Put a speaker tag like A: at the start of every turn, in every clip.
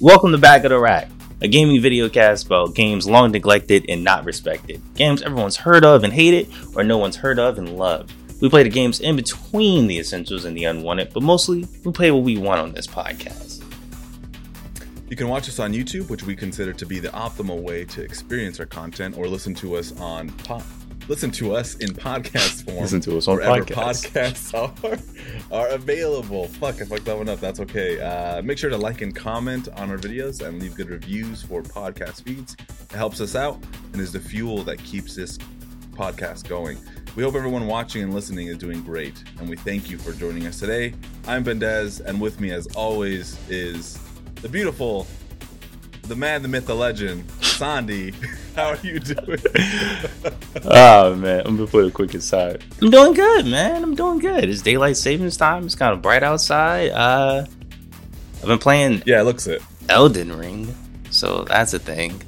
A: Welcome to Back of the Rack, a gaming video cast about games long neglected and not respected. Games everyone's heard of and hated, or no one's heard of and loved. We play the games in between the essentials and the unwanted, but mostly we play what we want on this podcast.
B: You can watch us on YouTube, which we consider to be the optimal way to experience our content, or listen to us on po- listen to us in podcast form.
A: Listen to us on
B: wherever
A: podcasts.
B: podcasts are, are available. Fuck, I fucked that one up. That's okay. Uh, make sure to like and comment on our videos and leave good reviews for podcast feeds. It helps us out and is the fuel that keeps this podcast going. We hope everyone watching and listening is doing great, and we thank you for joining us today. I'm Bendez, and with me, as always, is the beautiful, the man, the myth, the legend, Sandy. How are you doing?
A: oh man, I'm gonna put a quick aside. I'm doing good, man. I'm doing good. It's daylight savings time. It's kind of bright outside. Uh, I've been playing
B: yeah, it looks it.
A: Elden Ring, so that's a thing.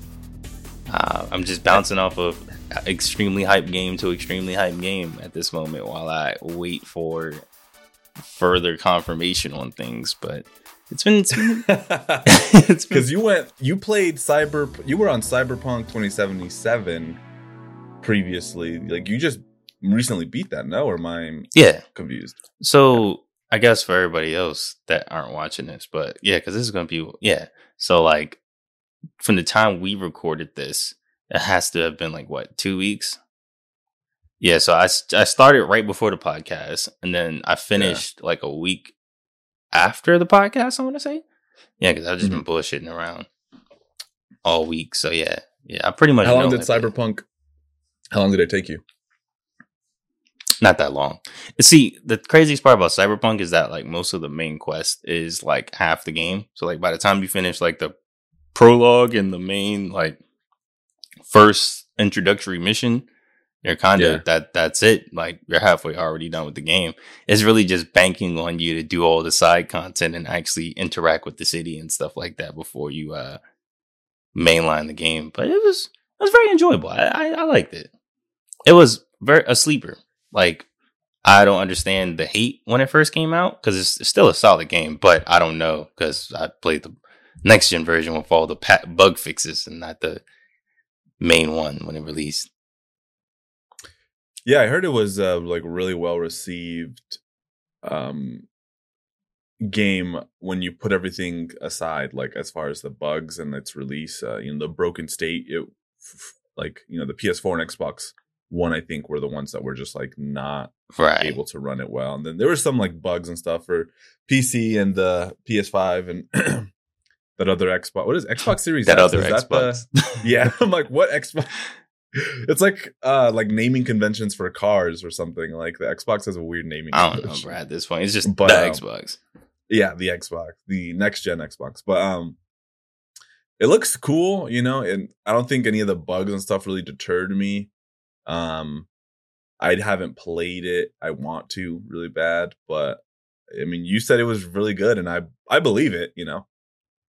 A: Uh, I'm just bouncing off of extremely hype game to extremely hype game at this moment while I wait for further confirmation on things. But it's been, it's been,
B: Because you went, you played Cyber, you were on Cyberpunk 2077 previously. Like you just recently beat that, no? Or am I
A: yeah.
B: confused?
A: So I guess for everybody else that aren't watching this, but yeah, because this is gonna be yeah. So like from the time we recorded this, it has to have been like what two weeks. Yeah, so I, I started right before the podcast, and then I finished like a week after the podcast. I want to say, yeah, because I've just been mm-hmm. bullshitting around all week. So yeah, yeah, I pretty much.
B: How long did
A: everything.
B: Cyberpunk? How long did it take you?
A: not that long. See, the craziest part about Cyberpunk is that like most of the main quest is like half the game. So like by the time you finish like the prologue and the main like first introductory mission, you're kind of
B: Yeah.
A: that that's it. Like you're halfway already done with the game. It's really just banking on you to do all the side content and actually interact with the city and stuff like that before you uh mainline the game. But it was it was very enjoyable. I I, I liked it. It was very a sleeper. Like I don't understand the hate when it first came out because it's, it's still a solid game, but I don't know because I played the next gen version with all the bug fixes and not the main one when it released.
B: Yeah, I heard it was uh, like really well received um game when you put everything aside like as far as the bugs and its release uh, you know the broken state it like you know the PS4 and Xbox One I think were the ones that were just like not
A: Right.
B: able to run it well and then there were some like bugs and stuff for PC and the PS5 and that other Xbox what is Xbox Series
A: that
B: X?
A: other
B: Is that the-
A: Xbox.
B: yeah i'm like what xbox it's like uh like naming conventions for cars or something like the xbox has a weird naming
A: I don't know,
B: convention.
A: bro. At this point, it's just
B: But,
A: the
B: um,
A: Xbox.
B: yeah the xbox the next gen xbox but um it looks cool you know and i don't think any of the bugs and stuff really deterred me um i haven't played it i want to really bad but i mean you said it was really good and i i believe it you know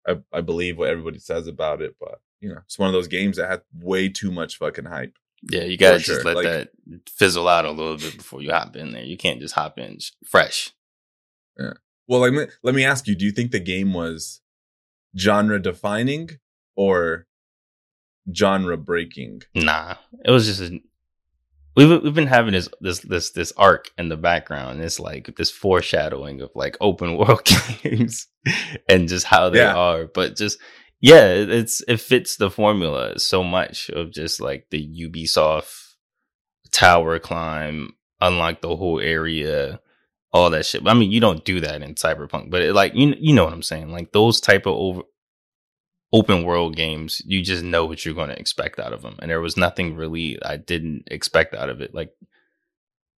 B: i i believe what everybody says about it but you know it's one of those games that had way too much fucking hype
A: Yeah, you gotta
B: for
A: just
B: sure,
A: let
B: like-
A: that fizzle out a little bit before you hop in there. You can't just hop in sh- fresh.
B: Well, like, let- let me ask you: Do you think the game was genre defining or genre breaking?
A: Nah, it was just a, we've we've been having this this this this arc in the background. It's like this foreshadowing of like open world games and just how they
B: Yeah.
A: are. But just yeah, it- it's it fits the formula so much of just like the Ubisoft tower climb, unlock the whole area, all that shit. I mean, you don't do that in Cyberpunk, but it, like you you know what I'm saying? Like those type of over open world games, you just know what you're going to expect out of them. And there was nothing really I didn't expect out of it. Like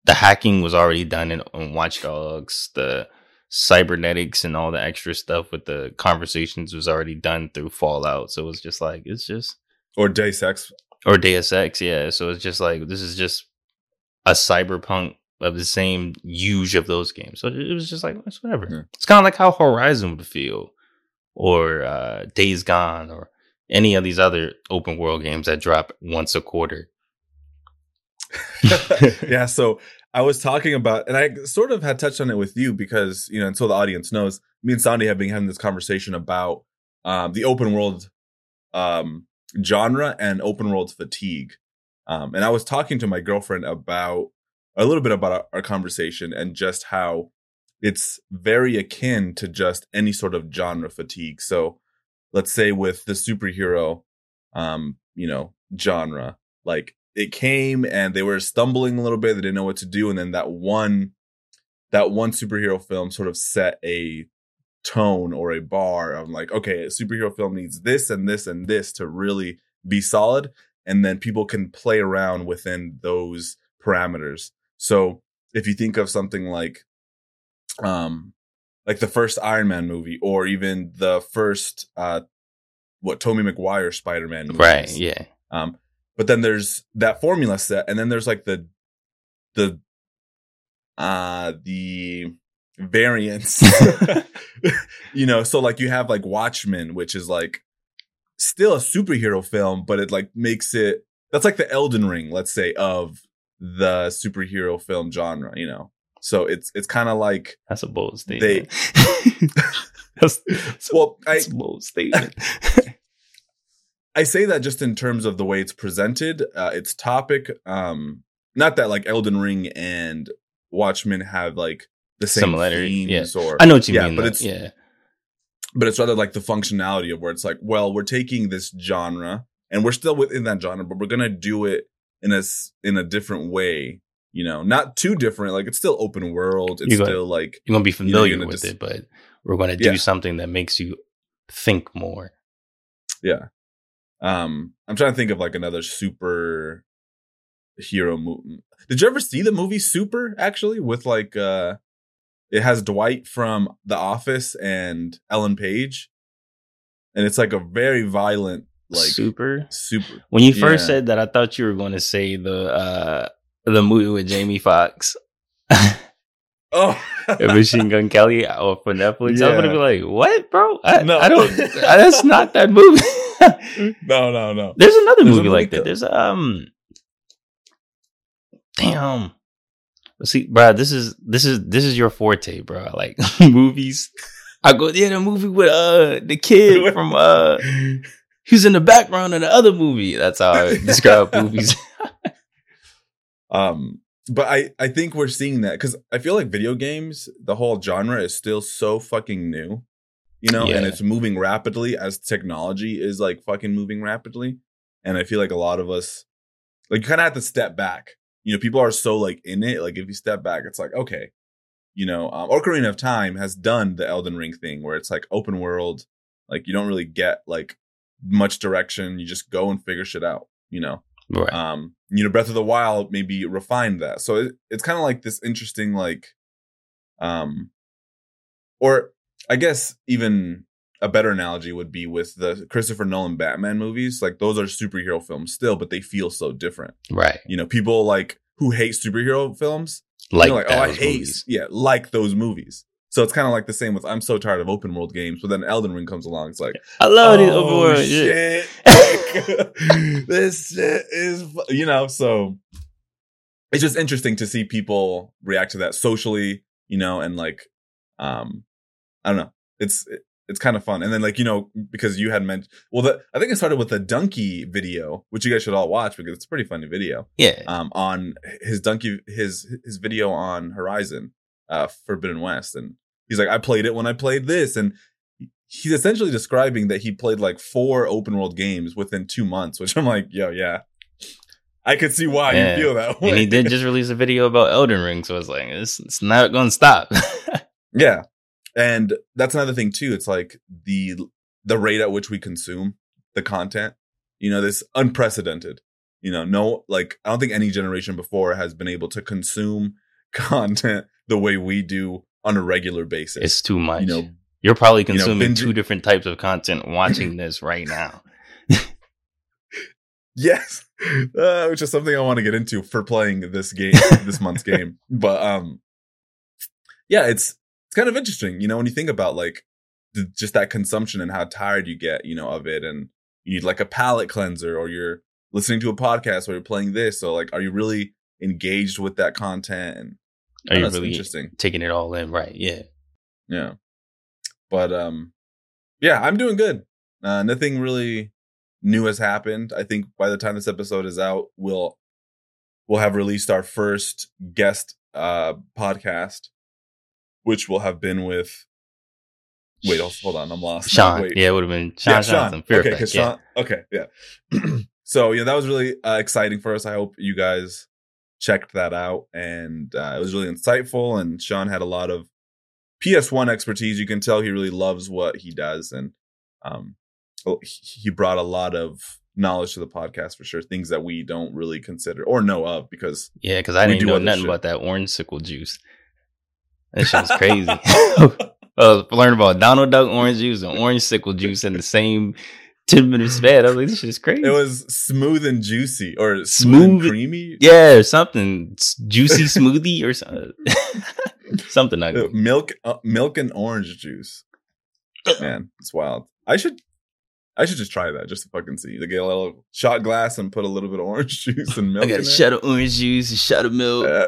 A: the hacking was already done in on Watch Dogs, the cybernetics and all the extra stuff with the conversations was already done through Fallout. So it was just like it's just
B: Or Deus Ex?
A: or Deus Ex, yeah. So it's just like this is just a cyberpunk of the same use of those games. So it was just like it's whatever.
B: Yeah.
A: It's kind of like how Horizon would feel, or uh, Days Gone, or any of these other open world games that drop once a quarter.
B: yeah. So I was talking about, and I sort of had touched on it with you because, you know, until the audience knows, me and Sandy have been having this conversation about um, the open world um, genre and open world fatigue. Um, and I was talking to my girlfriend about a little bit about our, our conversation and just how it's very akin to just any sort of genre fatigue. So let's say with the superhero, um, you know, genre, like it came and they were stumbling a little bit, they didn't know what to do, and then that one that one superhero film sort of set a tone or a bar of like, okay, a superhero film needs this and this and this to really be solid. And then people can play around within those parameters. So if you think of something like, um, like the first Iron Man movie, or even the first, uh, what Tobey Maguire Spider Man
A: movie, right? Yeah.
B: Um, but then there's that formula set, and then there's like the, the, uh, the variants. you know, so like you have like Watchmen, which is like still a superhero film, but it like makes it that's like the Elden Ring, let's say, of the superhero film genre, you know. So it's it's kind of like
A: that's a bold statement.
B: They, that's, that's well,
A: that's I, a bold statement.
B: I say that just in terms of the way it's presented, uh, its topic. Um, not that like Elden Ring and Watchmen have like the same similarity.
A: Yeah,
B: or
A: I know what you
B: yeah,
A: mean.
B: But
A: though.
B: it's
A: yeah,
B: but it's rather like the functionality of where it's like, well, we're taking this genre and we're still within that genre, but we're gonna do it in a in a different way. You know, not too different. Like it's still open world. It's
A: you're
B: still like
A: you're gonna be familiar you know, with just, it, but we're gonna do yeah. something that makes you think more.
B: Yeah. Um, I'm trying to think of like another super hero movie. Did you ever see the movie Super actually with like uh it has Dwight from The Office and Ellen Page. And it's like a very violent like
A: super
B: super.
A: When you first yeah. said that I thought you were going to say the uh the movie with Jamie Foxx.
B: oh,
A: Machine Gun Kelly or for Netflix. Yeah. I was gonna be like, "What, bro? I, no. I don't. that's not that movie."
B: no, no, no.
A: There's another There's movie like that. There's um, damn. Let's see, bro, this is this is this is your forte, bro. Like movies. I go, yeah, the movie with uh the kid from uh he's in the background of the other movie. That's how I describe movies.
B: um, but I I think we're seeing that because I feel like video games, the whole genre is still so fucking new, you know, yeah. and it's moving rapidly as technology is like fucking moving rapidly, and I feel like a lot of us like you kind of have to step back you know, people are so like in it. Like if you step back, it's like, okay, you know, um, Ocarina of Time has done the Elden Ring thing where it's like open world. Like you don't really get like much direction. You just go and figure shit out, you know?
A: Right.
B: Um, you know, Breath of the Wild maybe refined that. So it, it's kind of like this interesting, like, um, or I guess even a better analogy would be with the Christopher Nolan Batman movies. Like those are superhero films still, but they feel so different.
A: Right.
B: You know, people like who hate superhero films,
A: like,
B: like oh, I hate, movies. yeah, like those movies. So it's kind of like the same with I'm so tired of open world games, but then Elden Ring comes along. It's like
A: I love oh, these open world shit.
B: this shit is you know. So it's just interesting to see people react to that socially, you know, and like um I don't know. It's it's kind of fun. And then like, you know, because you had mentioned, well, the, I think it started with the Dunkey video, which you guys should all watch because it's a pretty funny video.
A: Yeah.
B: Um, on his Dunkey, his, his video on Horizon, uh, Forbidden West. And he's like, I played it when I played this. And he's essentially describing that he played like four open world games within two months, which I'm like, yo, yeah. I could see why yeah. you feel that way.
A: And he did just release a video about Elden Ring, so I was like, it's, it's not going to stop.
B: yeah, and that's another thing too. It's like the the rate at which we consume the content. You know, this unprecedented. You know, no like I don't think any generation before has been able to consume content the way we do on a regular basis.
A: It's too much. You know, you're probably consuming you know, two different types of content watching this right now.
B: yes, uh, which is something I want to get into for playing this game, this month's game. But um, yeah, it's kind of interesting, you know, when you think about like the, just that consumption and how tired you get, you know, of it, and you need like a palate cleanser, or you're listening to a podcast, or you're playing this, so like, are you really engaged with that content? And
A: are you really interesting taking it all in? Right? Yeah,
B: yeah. But um, yeah, I'm doing good. Uh, nothing really new has happened. I think by the time this episode is out, we'll we'll have released our first guest uh podcast, which will have been with. Wait, hold- hold on, I'm lost.
A: Sean.
B: Wait.
A: Yeah, it would have been Sean
B: yeah,
A: Johnson.
B: Sean.
A: Fear
B: Okay,
A: Effect, yeah.
B: Sean. Okay, yeah. so yeah, that was really uh, exciting for us. I hope you guys checked that out, and uh, it was really insightful. And Sean had a lot of PS1 expertise. You can tell he really loves what he does, and um, oh, he brought a lot of knowledge to the podcast for sure. Things that we don't really consider or know of because
A: Yeah, because I didn't know nothing
B: shit.
A: about that orange sickle juice. That shit was crazy. I learned about Donald Duck orange juice and orange sickle juice in the same 10 minute span. I was like, this shit's crazy.
B: it was smooth and juicy or smooth, and
A: Smooth-
B: creamy.
A: yeah, or something. Juicy smoothie or something. something like that.
B: milk uh, milk and orange juice man it's wild i should i should just try that just to fucking see to get a little shot glass and put a little bit of orange juice and milk
A: I got a shot of orange juice, a shot of milk,
B: Uh,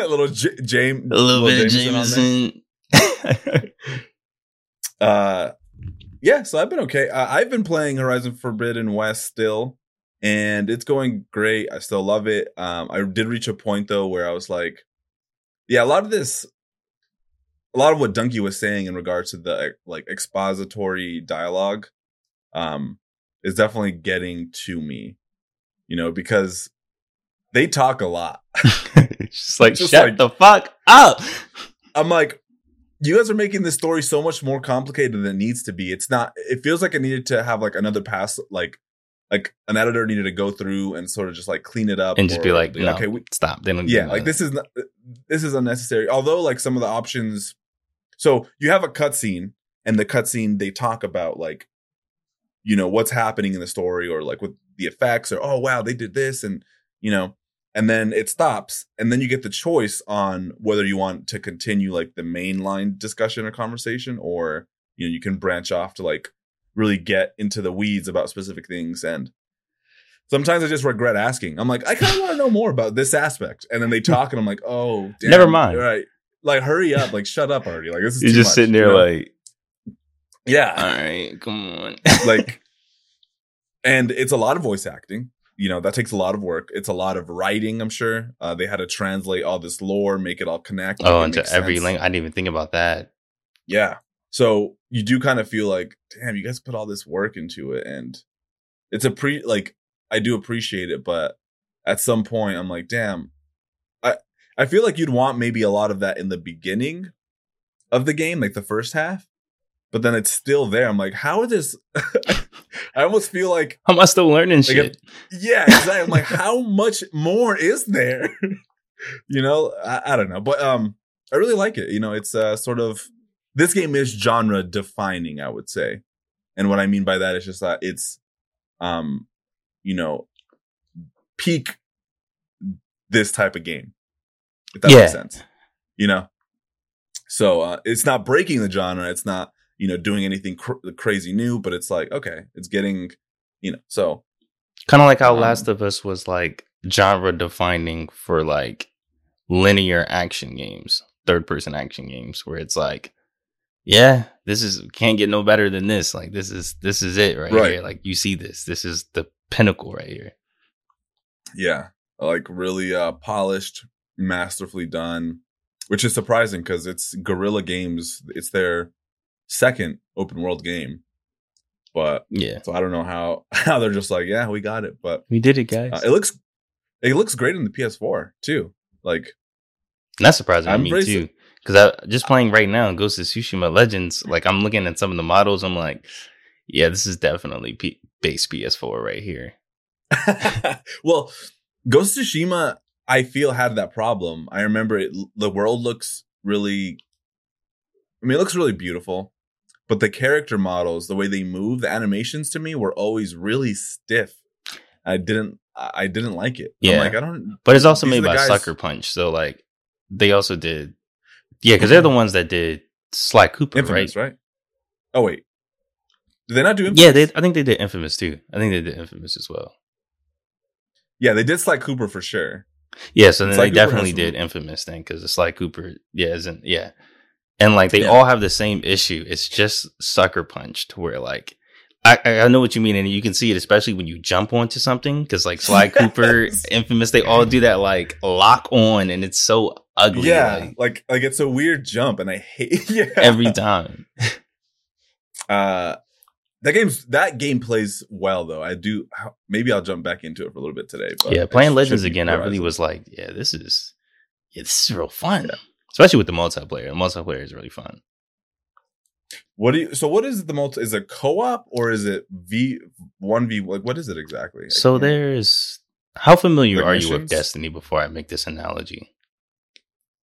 B: a little J- James
A: a little, bit of
B: Jameson on there.
A: Jameson.
B: uh yeah so i've been okay. Uh, i've been playing horizon forbidden west still and it's going great. I still love it. Um i did reach a point though where i was like yeah a lot of this a lot of what Dunkey was saying in regards to the like expository dialogue um is definitely getting to me you know because they talk a lot.
A: Just like,
B: Just
A: shut
B: like-
A: the fuck up.
B: I'm like, you guys are making this story so much more complicated than it needs to be. It's not. It feels like it needed to have like another pass, like like an editor needed to go through and sort of just like clean it up
A: And just be like, no,
B: okay, we,
A: stop. They don't
B: yeah, like this is not, this is unnecessary. Although like some of the options, so you have a cutscene, and the cutscene they talk about like, you know, what's happening in the story or like with the effects or oh wow they did this and you know, and then it stops, and then you get the choice on whether you want to continue like the mainline discussion or conversation or you know you can branch off to like really get into the weeds about specific things and sometimes I just regret asking. I'm like, I kind of want to know more about this aspect. And then they talk and I'm like, oh, damn,
A: Never mind.
B: Right. Like, hurry up. Like, shut up already. Like, this is
A: You're
B: too
A: just
B: much,
A: sitting
B: you
A: there
B: know?
A: like,
B: yeah.
A: all right, come on.
B: like, and it's a lot of voice acting. You know, that takes a lot of work. It's a lot of writing, I'm sure. Uh, they had to translate all this lore, make it all connect.
A: oh, into every
B: sense.
A: link. I didn't even think about that.
B: Yeah. So you do kind of feel like, damn, you guys put all this work into it. And it's a pre, like, I do appreciate it. But at some point, I'm like, damn, I, I feel like you'd want maybe a lot of that in the beginning of the game, like the first half. But then it's still there. I'm like, how is this? I almost feel like,
A: How am I still learning
B: Like,
A: shit?
B: yeah, exactly. I'm like, how much more is there? you know, I, I don't know, but um, I really like it. You know, it's uh sort of this game is genre defining, I would say, and what I mean by that is just that it's um, you know, peak this type of game. If that
A: Yeah.
B: makes sense, you know. So uh, it's not breaking the genre. It's not you know doing anything cr- crazy new, but it's like okay, it's getting you know so
A: Kind of like how
B: Um,
A: Last of Us was like genre defining for like linear action games, third person action games, where it's like, yeah, this is can't get no better than this. Like this is this is it right,
B: Right.
A: here. Like you see this, this is the pinnacle right here.
B: yeah like really uh polished masterfully done which is surprising because it's guerrilla games it's their second open world game but
A: Yeah,
B: so i don't know how how they're just like yeah we got it but
A: we did it, guys.
B: uh, it looks it looks great in the ps4 too like
A: that's surprising to
B: I'm
A: me
B: pretty
A: too. Because I just playing right now, Ghost of Tsushima Legends. Like I'm looking at some of the models, I'm like, yeah, this is definitely P- base PS4 right here.
B: well ghost of tsushima i feel had that problem i remember it the world looks really i mean it looks really beautiful but the character models the way they move the animations to me were always really stiff i didn't i didn't like it
A: Yeah.
B: i'm like i don't
A: But it's also made by
B: guys-
A: Sucker Punch, so like they also did, yeah, because they're mm-hmm. the ones that did Sly Cooper,
B: infamous
A: right?
B: right? oh wait did they not do infamous?
A: Yeah, they. I think they did Infamous too. I think they did Infamous as well.
B: yeah they did Sly cooper for sure
A: Yeah, so then
B: Sly
A: they
B: Cooper
A: definitely did Infamous thing because the Sly Cooper, yeah, isn't yeah, and like they
B: Yeah.
A: all have the same issue. It's just Sucker Punch to where like I, I know what you mean, and you can see it especially when you jump onto something because like Sly Cooper, Infamous, they all do that like lock on, and it's so ugly.
B: Yeah,
A: like,
B: like like it's a weird jump, and I hate yeah.
A: every time.
B: Uh, that game's that game plays well though. I do. Maybe I'll jump back into it for a little bit today. But
A: yeah, playing Legends again, I really was like, yeah, this is yeah, this is real fun, especially with the multiplayer. The multiplayer is really fun.
B: What do you? So what is the multi? Is it co-op or is it v one v? Like what is it exactly? I
A: So there's how familiar
B: Like
A: are you with? Destiny? Before I make this analogy,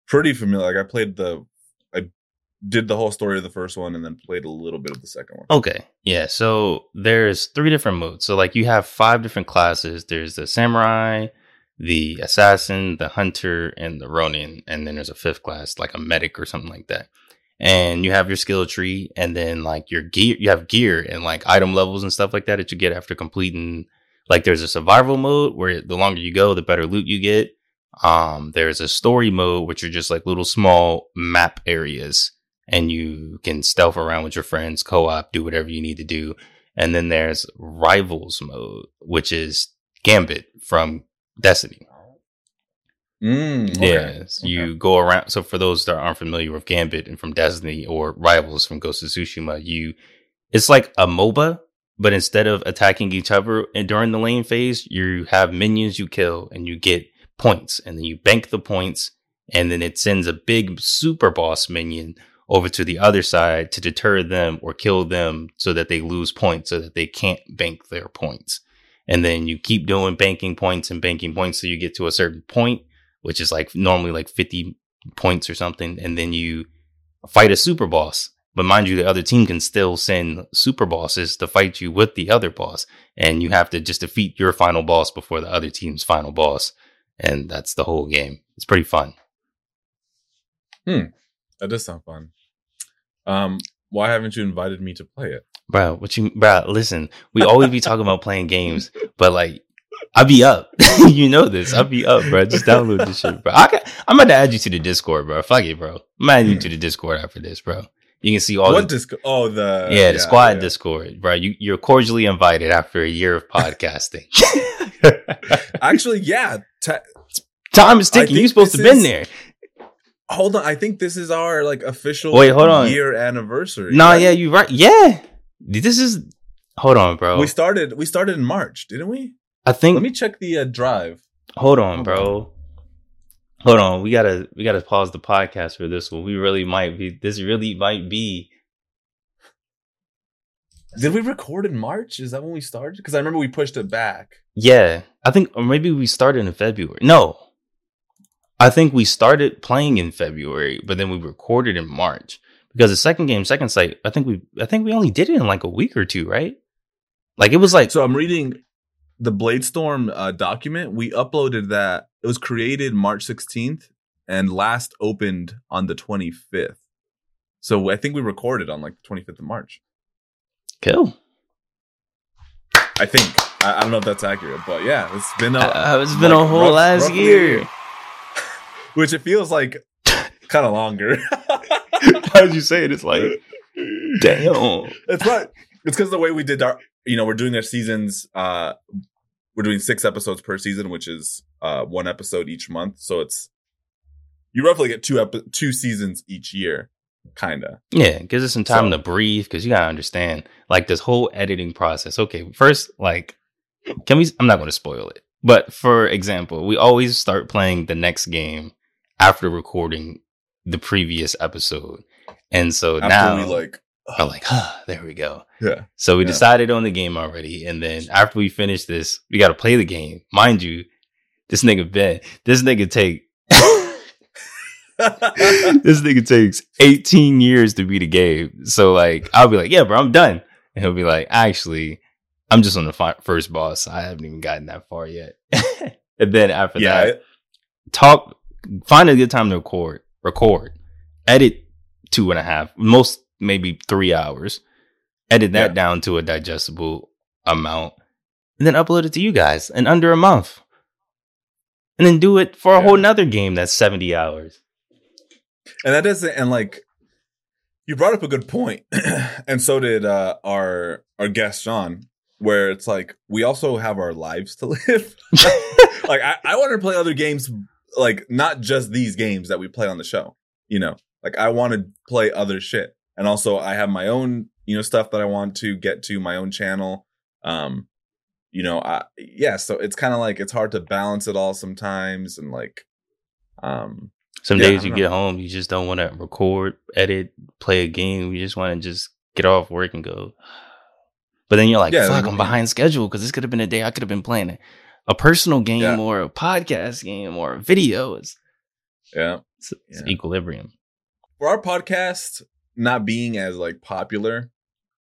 B: pretty familiar. Like I played the, I did the whole story of the first one and then played a little bit of the second one.
A: Okay. Yeah. So there's three different modes. So like you have five different classes. There's the samurai, the assassin, the hunter, and the ronin. And then there's a fifth class, like a medic or something like that. And you have your skill tree, and then like your gear, you have gear and like item levels and stuff like that that you get after completing. Like there's a survival mode where the longer you go, the better loot you get. Um, there's a story mode, which are just like little small map areas and you can stealth around with your friends, co-op, do whatever you need to do. And then there's rivals mode, which is Gambit from Destiny.
B: Mm, okay.
A: Yes, you go around. So for those that aren't familiar with Gambit and from Destiny or Rivals from Ghost of Tsushima, you it's like a MOBA, but instead of attacking each other and during the lane phase, you have minions you kill and you get points, and then you bank the points, and then it sends a big super boss minion over to the other side to deter them or kill them so that they lose points so that they can't bank their points. And then you keep doing banking points and banking points so you get to a certain point, which is like normally like 50 points or something. And then you fight a super boss. But mind you, the other team can still send super bosses to fight you with the other boss. And you have to just defeat your final boss before the other team's final boss. And that's the whole game. It's pretty fun. Hmm.
B: That does sound fun. Um, why haven't you invited me to play it?
A: Bro, what you, bro, listen, we always be talking about playing games, but like, I be up. you know this. I be up, bro. Just download this shit, bro. I can, I'm about to add you to the Discord, bro. Fuck it, bro. I'm adding you to the Discord after this, bro. You can see all
B: what
A: the,
B: disc? Oh, the
A: yeah, the squad
B: yeah.
A: Discord, bro. You, you're cordially invited after a year of podcasting.
B: Actually, yeah. ta-
A: Time is ticking. You're supposed to
B: this
A: been
B: is-
A: there.
B: Hold on. I think this is our like official
A: Wait, hold on.
B: year anniversary.
A: Nah,
B: right?
A: yeah, you right. Yeah, this is. Hold on, bro.
B: We started. We started in March, didn't we?
A: I think
B: Let me check the uh, drive.
A: Hold on, bro. Hold on. We gotta we gotta pause the podcast for this one. We really might be this really might be
B: Did we record in March? Is that when we started? Because I remember we pushed it back.
A: yeah. I think or maybe we started in February. No. I think we started playing in February, but then we recorded in March. Because the second game, Second Sight, I think we I think we only did it in like a week or two, right? Like it was like
B: So I'm reading the Bladestorm uh, document. We uploaded that. It was created March 16th and last opened on the 25th. So I think we recorded on like the 25th of March.
A: cool.
B: I think. I, I don't know if that's accurate, but yeah, it's been a,
A: Uh, it's been a whole
B: rough-
A: last
B: roughly-
A: year.
B: Which it feels like kind of longer.
A: How'd you say it? It's like damn.
B: it's not. It's because the way we did our, you know, we're doing our seasons. Uh, we're doing six episodes per season, which is uh one episode each month. So it's you roughly get two epi- two seasons each year, kinda.
A: Yeah, gives us some time
B: So-
A: to breathe because you gotta understand, like this whole editing process. Okay, first, like, can we? I'm not going to spoil it, but for example, we always start playing the next game after recording the previous episode, and so
B: After
A: now
B: we like,
A: I'm like, ah, there we go.
B: yeah,
A: So we
B: Yeah.
A: decided on the game already, and then after we finish this, we got to play the game. Mind you, this nigga Ben, this nigga take. this nigga takes 18 years to beat a game. So like, I'll be like, yeah, bro, I'm done. And he'll be like, actually, I'm just on the fi- first boss. I haven't even gotten that far yet. and then after
B: yeah.
A: that, talk, find a good time to record, record, edit two and a half, most maybe three hours, edit that
B: Yeah.
A: down to a digestible amount, and then upload it to you guys in under a month. And then do it for a
B: Yeah.
A: whole nother game that's 70 hours.
B: and that doesn't and like you brought up a good point, and so did uh, our our guest Sean. Where it's like we also have our lives to live. like I, I want to play other games, like not just these games that we play on the show. You know, like I want to play other shit, and also I have my own you know stuff that I want to get to my own channel. Um, you know, I yeah, so it's kind of like it's hard to balance it all sometimes, and like, um,
A: Some
B: Yeah,
A: days you
B: don't
A: get home, you just don't want to record, edit, play a game. You just want to just get off work and go. But then you're like,
B: Yeah,
A: fuck, I'm behind schedule because this could have been a day I could have been playing a, a personal game
B: Yeah.
A: or a podcast game or a video. It's,
B: yeah.
A: it's, it's
B: Yeah.
A: equilibrium.
B: for our podcast not being as like popular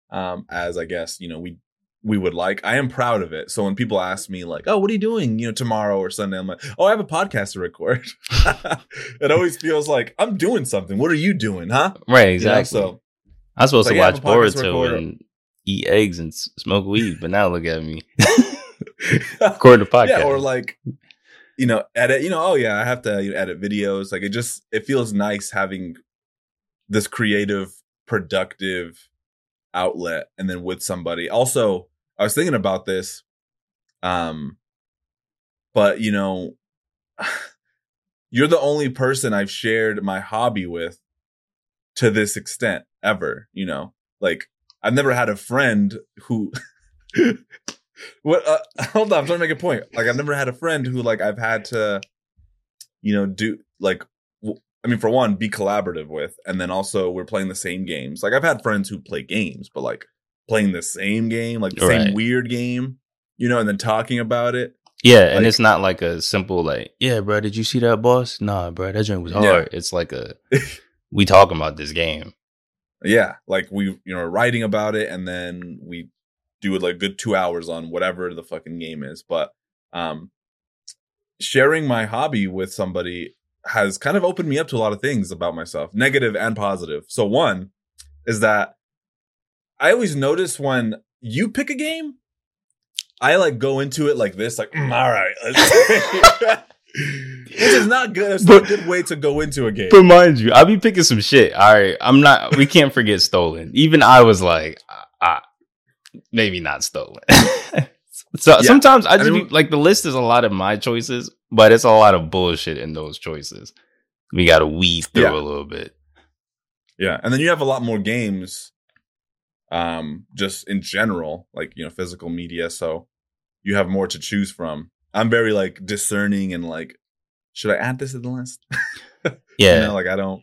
B: um as i guess you know we we would like i am proud of it so when people ask me like oh what are you doing you know tomorrow or sunday i'm like oh i have a podcast to record it always feels like i'm doing something what are you doing huh
A: Right,
B: You know,
A: exactly.
B: so
A: I was supposed to watch Boruto and eat eggs and smoke weed, but now look at me. Record the podcast.
B: yeah or like you know edit you know oh yeah i have to you know, edit videos. Like it just it feels nice having this creative productive outlet and then with somebody. Also i was thinking about this um but you know you're the only person i've shared my hobby with to this extent ever you know? Like i've never had a friend who what uh, hold on i'm trying to make a point like i've never had a friend who like i've had to you know do like w- i mean for one be collaborative with and then also we're playing the same games like i've had friends who play games but like playing the same game like the
A: Right.
B: same weird game you know and then talking about it
A: Yeah, and it's not like a simple like, yeah, bro, did you see that boss? Nah, bro, that joint was
B: Yeah.
A: hard. It's like a we talking about this game.
B: yeah like we you know writing about it and then we do it like good two hours on whatever the fucking game is but um sharing my hobby with somebody has kind of opened me up to a lot of things about myself negative and positive so one is that i always notice when you pick a game i like go into it like this like "Mm, all right let's which is not good it's not a good way to go into a game
A: But mind you, I'll be picking some shit. All right, I'm not. We can't forget stolen. Even I was like, I, maybe not stolen. so
B: Yeah.
A: sometimes I just
B: mean-
A: be, like the list is a lot of my choices, but it's a lot of bullshit in those choices. We got to weed through
B: Yeah.
A: a little bit.
B: Yeah, and then you have a lot more games, um, just in general, like you know, physical media. So you have more to choose from. I'm very like discerning and like, should I add this to the list?
A: Yeah,
B: You know, like I don't,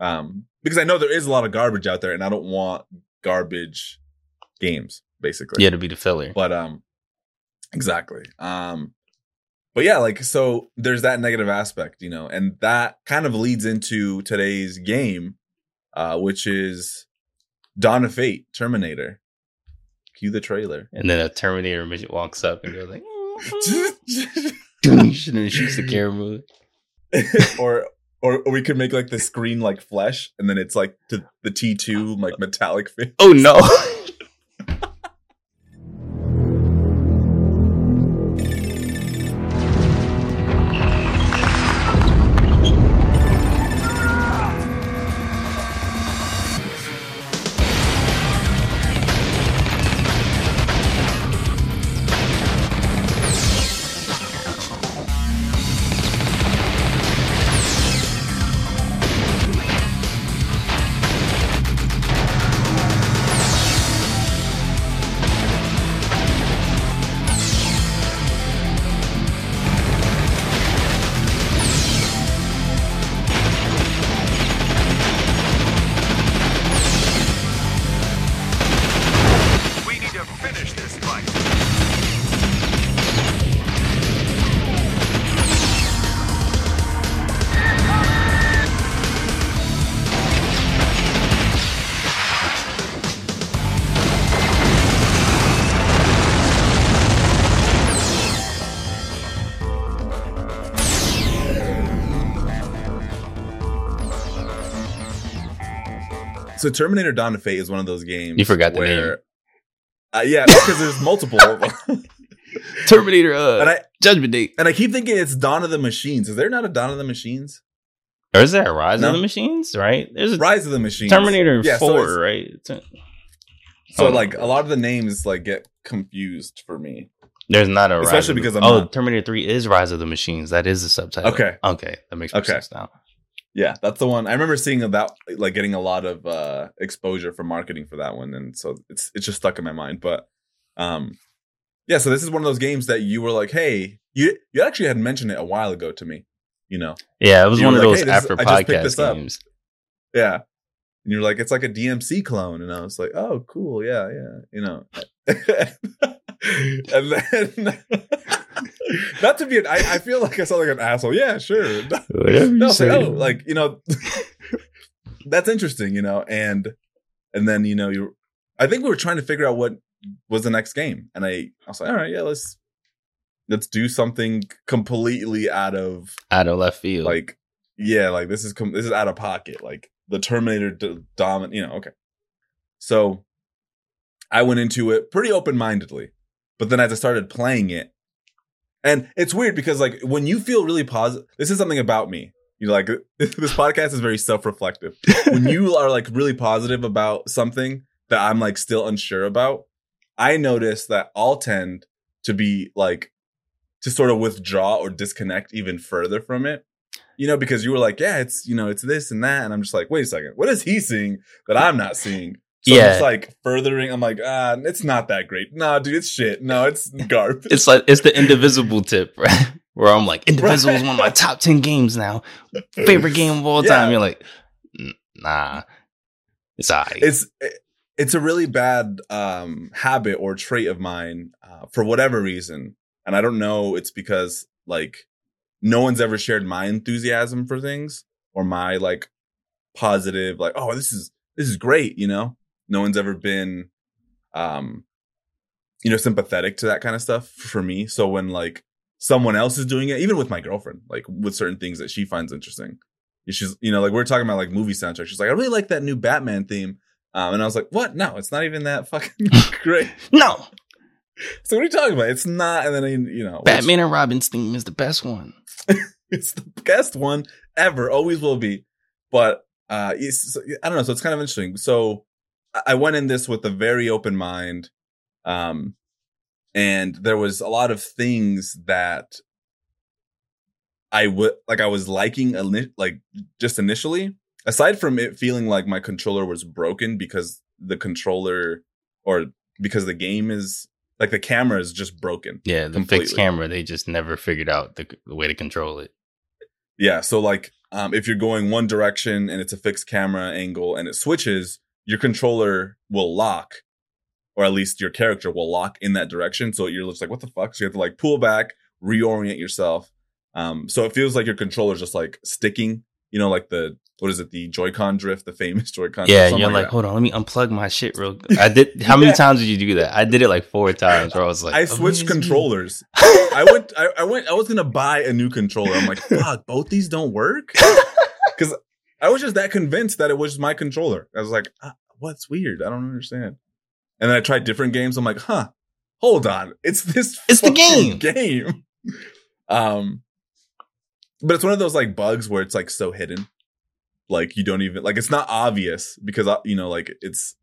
B: um, because I know there is a lot of garbage out there, and I don't want garbage games, basically.
A: yeah, to be the filler.
B: But um, exactly. Um, but yeah, like so, there's that negative aspect, you know, and that kind of leads into today's game, uh, which is Dawn of Fate, Terminator. Cue the trailer.
A: And then a Terminator midget walks up and goes like, and shoots the camera.
B: or, or or we could make like the screen like flesh, and then it's like the the T two like metallic face.
A: Oh no!
B: So Terminator Dawn of Fate is one of those games.
A: You forgot the
B: where,
A: name.
B: Uh, yeah, because there's multiple of them.
A: Terminator, uh,
B: and I
A: Judgment Day.
B: and I keep thinking it's Dawn of the Machines. Is there not a Dawn of the Machines?
A: Or is that Rise
B: No.
A: of the Machines? Right? There's a
B: Rise of the Machines.
A: Terminator
B: Yeah,
A: Four,
B: it's-
A: right? It's-
B: So
A: Oh.
B: like a lot of the names like get confused for me.
A: There's not a Rise
B: Especially
A: of the-
B: because I'm
A: oh,
B: not-
A: Terminator Three is Rise of the Machines. That is the subtitle.
B: Okay.
A: okay, that makes
B: Okay.
A: sense now.
B: Yeah, that's the one. I remember seeing about like getting a lot of uh exposure for marketing for that one, and so it's it's just stuck in my mind. But um, yeah. So this is one of those games that you were like, hey, you you actually had mentioned it a while ago to me. You know,
A: Yeah, it was
B: You
A: one of
B: like,
A: those
B: "Hey, is-
A: after
B: I just picked
A: podcast
B: up."
A: games.
B: yeah. And you're like, it's like a DMC clone, and I was like, oh, cool, yeah, yeah, you know. and then, not to be an, I, I feel like I sound like an asshole. Yeah, sure.
A: Whatever you
B: no, like, oh, like you know, that's interesting, you know, and and then you know you, I think we were trying to figure out what was the next game, and I, I was like, all right, yeah, let's let's do something completely out of
A: out of left field.
B: like, yeah, like this is com- this is out of pocket, like the Terminator d- dominant, you know, okay, so I went into it pretty open mindedly, but then as I started playing it. And it's weird because like when you feel really positive, this is something about me. You know, like this podcast is very self-reflective. When you are like really positive about something that I'm like still unsure about, I notice that I'll tend to be like to sort of withdraw or disconnect even further from it. You know, because you were like, yeah, it's you know, it's this and that, and I'm just like, wait a second, what is he seeing that I'm not seeing? So
A: Yeah.
B: just like furthering. I'm like, ah, it's not that great. No, dude, it's shit. No, it's garbage.
A: it's like it's the indivisible tip, right? Where I'm like, Indivisible is one of my top ten games now. Favorite game of all
B: Yeah.
A: time. You're like, "N- nah, it's alright.
B: it's it's a really bad um habit or trait of mine uh, for whatever reason and i don't know it's because like no one's ever shared my enthusiasm for things or my like positive like oh this is this is great you know no one's ever been um you know sympathetic to that kind of stuff for me so when like someone else is doing it even with my girlfriend like with certain things that she finds interesting she's you know like we're talking about like movie soundtrack she's like i really like that new batman theme um, and I was like, "What? No, it's not even that fucking great."
A: no,
B: So what are you talking about? It's not. And then I- you know, which-
A: Batman and Robin's theme is the best one.
B: it's the best one ever. Always will be. But uh, it's, I don't know. So it's kind of interesting. So I- went in this with a very open mind, um, and there was a lot of things that I would like. I was liking, like just initially. Aside from it feeling like my controller was broken because the controller, or because the game is like the camera is just broken.
A: Yeah, the
B: Completely.
A: fixed camera. They just never figured out the, the way to control it.
B: Yeah. So like, um, if you're going one direction and it's a fixed camera angle and it switches, your controller will lock, or at least your character will lock in that direction. So you're just like, what the fuck? So you have to like pull back, reorient yourself. Um, so it feels like your controller's just like sticking, you know, like the, what is it? The Joy-Con drift, the famous Joy-Con.
A: Yeah,
B: something
A: you're like,
B: that.
A: hold on, let me unplug my shit real. I did. How many times did you do that? I did it like four times. Where I was like,
B: I switched
A: amazing.
B: controllers. I went, I, I went, I was gonna buy a new controller. I'm like, fuck, both these don't work. Because I was just that convinced that it was my controller. I was like, ah, what's weird? I don't understand. And then I tried different games. I'm like, huh, hold on, it's this.
A: It's the game.
B: Game. Um, but it's one of those like bugs where it's like so hidden, like you don't even like it's not obvious because uh, you know like it's.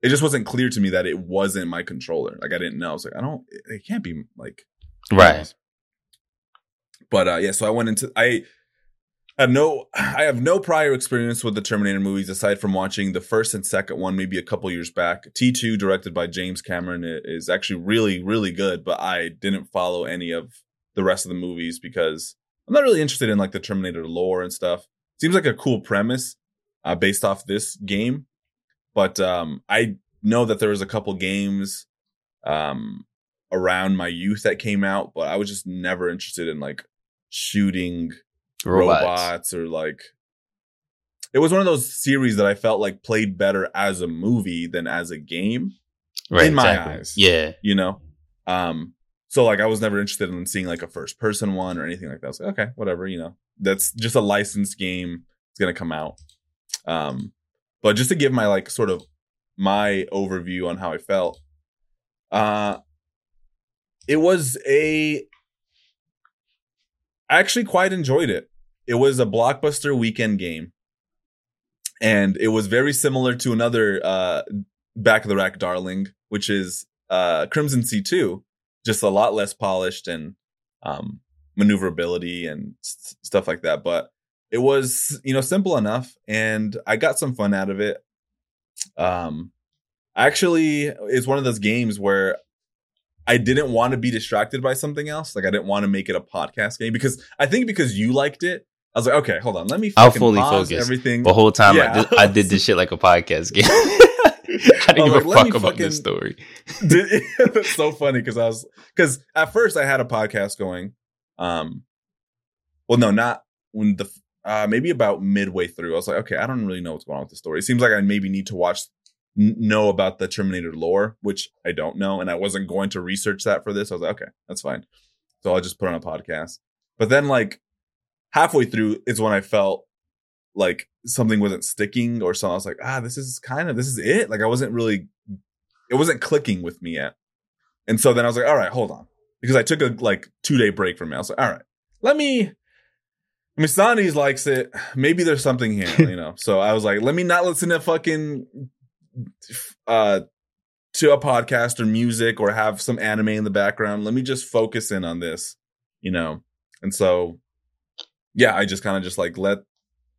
B: It just wasn't clear to me that it wasn't my controller. Like I didn't know. I was like, I don't. It, it can't be like
A: Right.
B: but uh yeah so i went into i had no i have no prior experience with the terminator movies aside from watching the first and second one maybe a couple years back. T2 directed by james cameron is actually really really good but i didn't follow any of the rest of the movies because i'm not really interested in like the terminator lore and stuff. Seems like a cool premise uh, based off this game but um i know that there was a couple games um around my youth that came out but i was just never interested in like shooting
A: Robots.
B: robots. or like it was one of those series that I felt like played better as a movie than as a game,
A: Right.
B: in my
A: exactly.
B: eyes.
A: Yeah.
B: you know? Um so like I was never interested in seeing like a first person one or anything like that. I was like, okay, whatever, you know. That's just a licensed game. It's gonna come out. Um but just to give my like sort of my overview on how I felt, uh it was a I actually quite enjoyed it. It was a blockbuster weekend game, and it was very similar to another uh, back of the rack darling, which is uh, Crimson Sea two, just a lot less polished and um, maneuverability and stuff like that. But it was you know simple enough, and I got some fun out of it. Um, actually, it's one of those games where I didn't want to be distracted by something else. Like I didn't want to make it a podcast game because I think because you liked it, I was like, okay, hold on, let me.
A: I'll
B: fucking
A: fully
B: pause
A: focus.
B: Everything.
A: The whole time
B: Yeah.
A: I, did, I did this shit like a podcast game. I didn't
B: I'm
A: give
B: like,
A: a fuck about
B: fucking-
A: this story.
B: Did- That's so funny because I was because at first I had a podcast going. Um, well, no, not when the uh maybe about midway through. I was like, okay, I don't really know what's going on with the story. It seems like I maybe need to watch n- know about the Terminator lore, which I don't know, and I wasn't going to research that for this. I was like, okay, that's fine. So I'll just put on a podcast. But then, like halfway through, is when I felt like something wasn't sticking or something. I was like, ah, this is kind of this is it. Like I wasn't really, it wasn't clicking with me yet. And so then I was like, all right, hold on, because I took a like two day break from it. I was like, all right, let me. Misanis likes it. Maybe there's something here, you know. So I was like, let me not listen to fucking uh to a podcast or music or have some anime in the background. Let me just focus in on this, you know. And so yeah, I just kind of just like let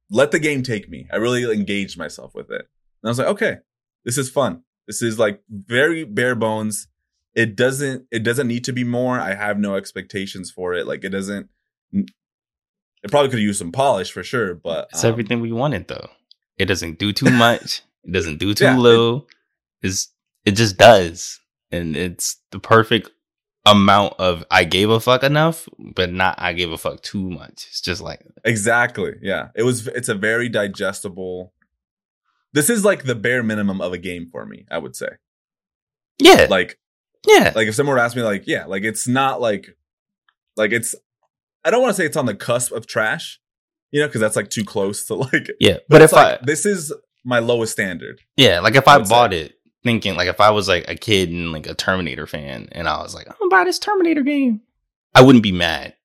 B: let the game take me. I really engaged myself with it. And I was like, okay, this is fun. This is like very bare bones. It doesn't it doesn't need to be more. I have no expectations for it. Like it doesn't it probably could have used some polish for sure, but
A: It's
B: um,
A: everything we wanted though. It doesn't do too much. it doesn't do too
B: Yeah, it-
A: little. It's it just does, and it's the perfect amount of I gave a fuck enough, but not I gave a fuck too much. It's just like
B: Exactly. Yeah. It was it's a very digestible This is like the bare minimum of a game for me, I would say.
A: yeah,
B: Like
A: yeah,
B: like if someone were to ask me like, yeah, like it's not like like it's I don't want to say it's on the cusp of trash, you know, because that's like too close to like
A: yeah.
B: but,
A: But, if
B: like
A: I
B: this is my lowest standard.
A: yeah, like if
B: I
A: I bought
B: say.
A: it thinking like if I was like a kid and like a Terminator fan, and I was like, I'm gonna buy this Terminator game, I wouldn't be mad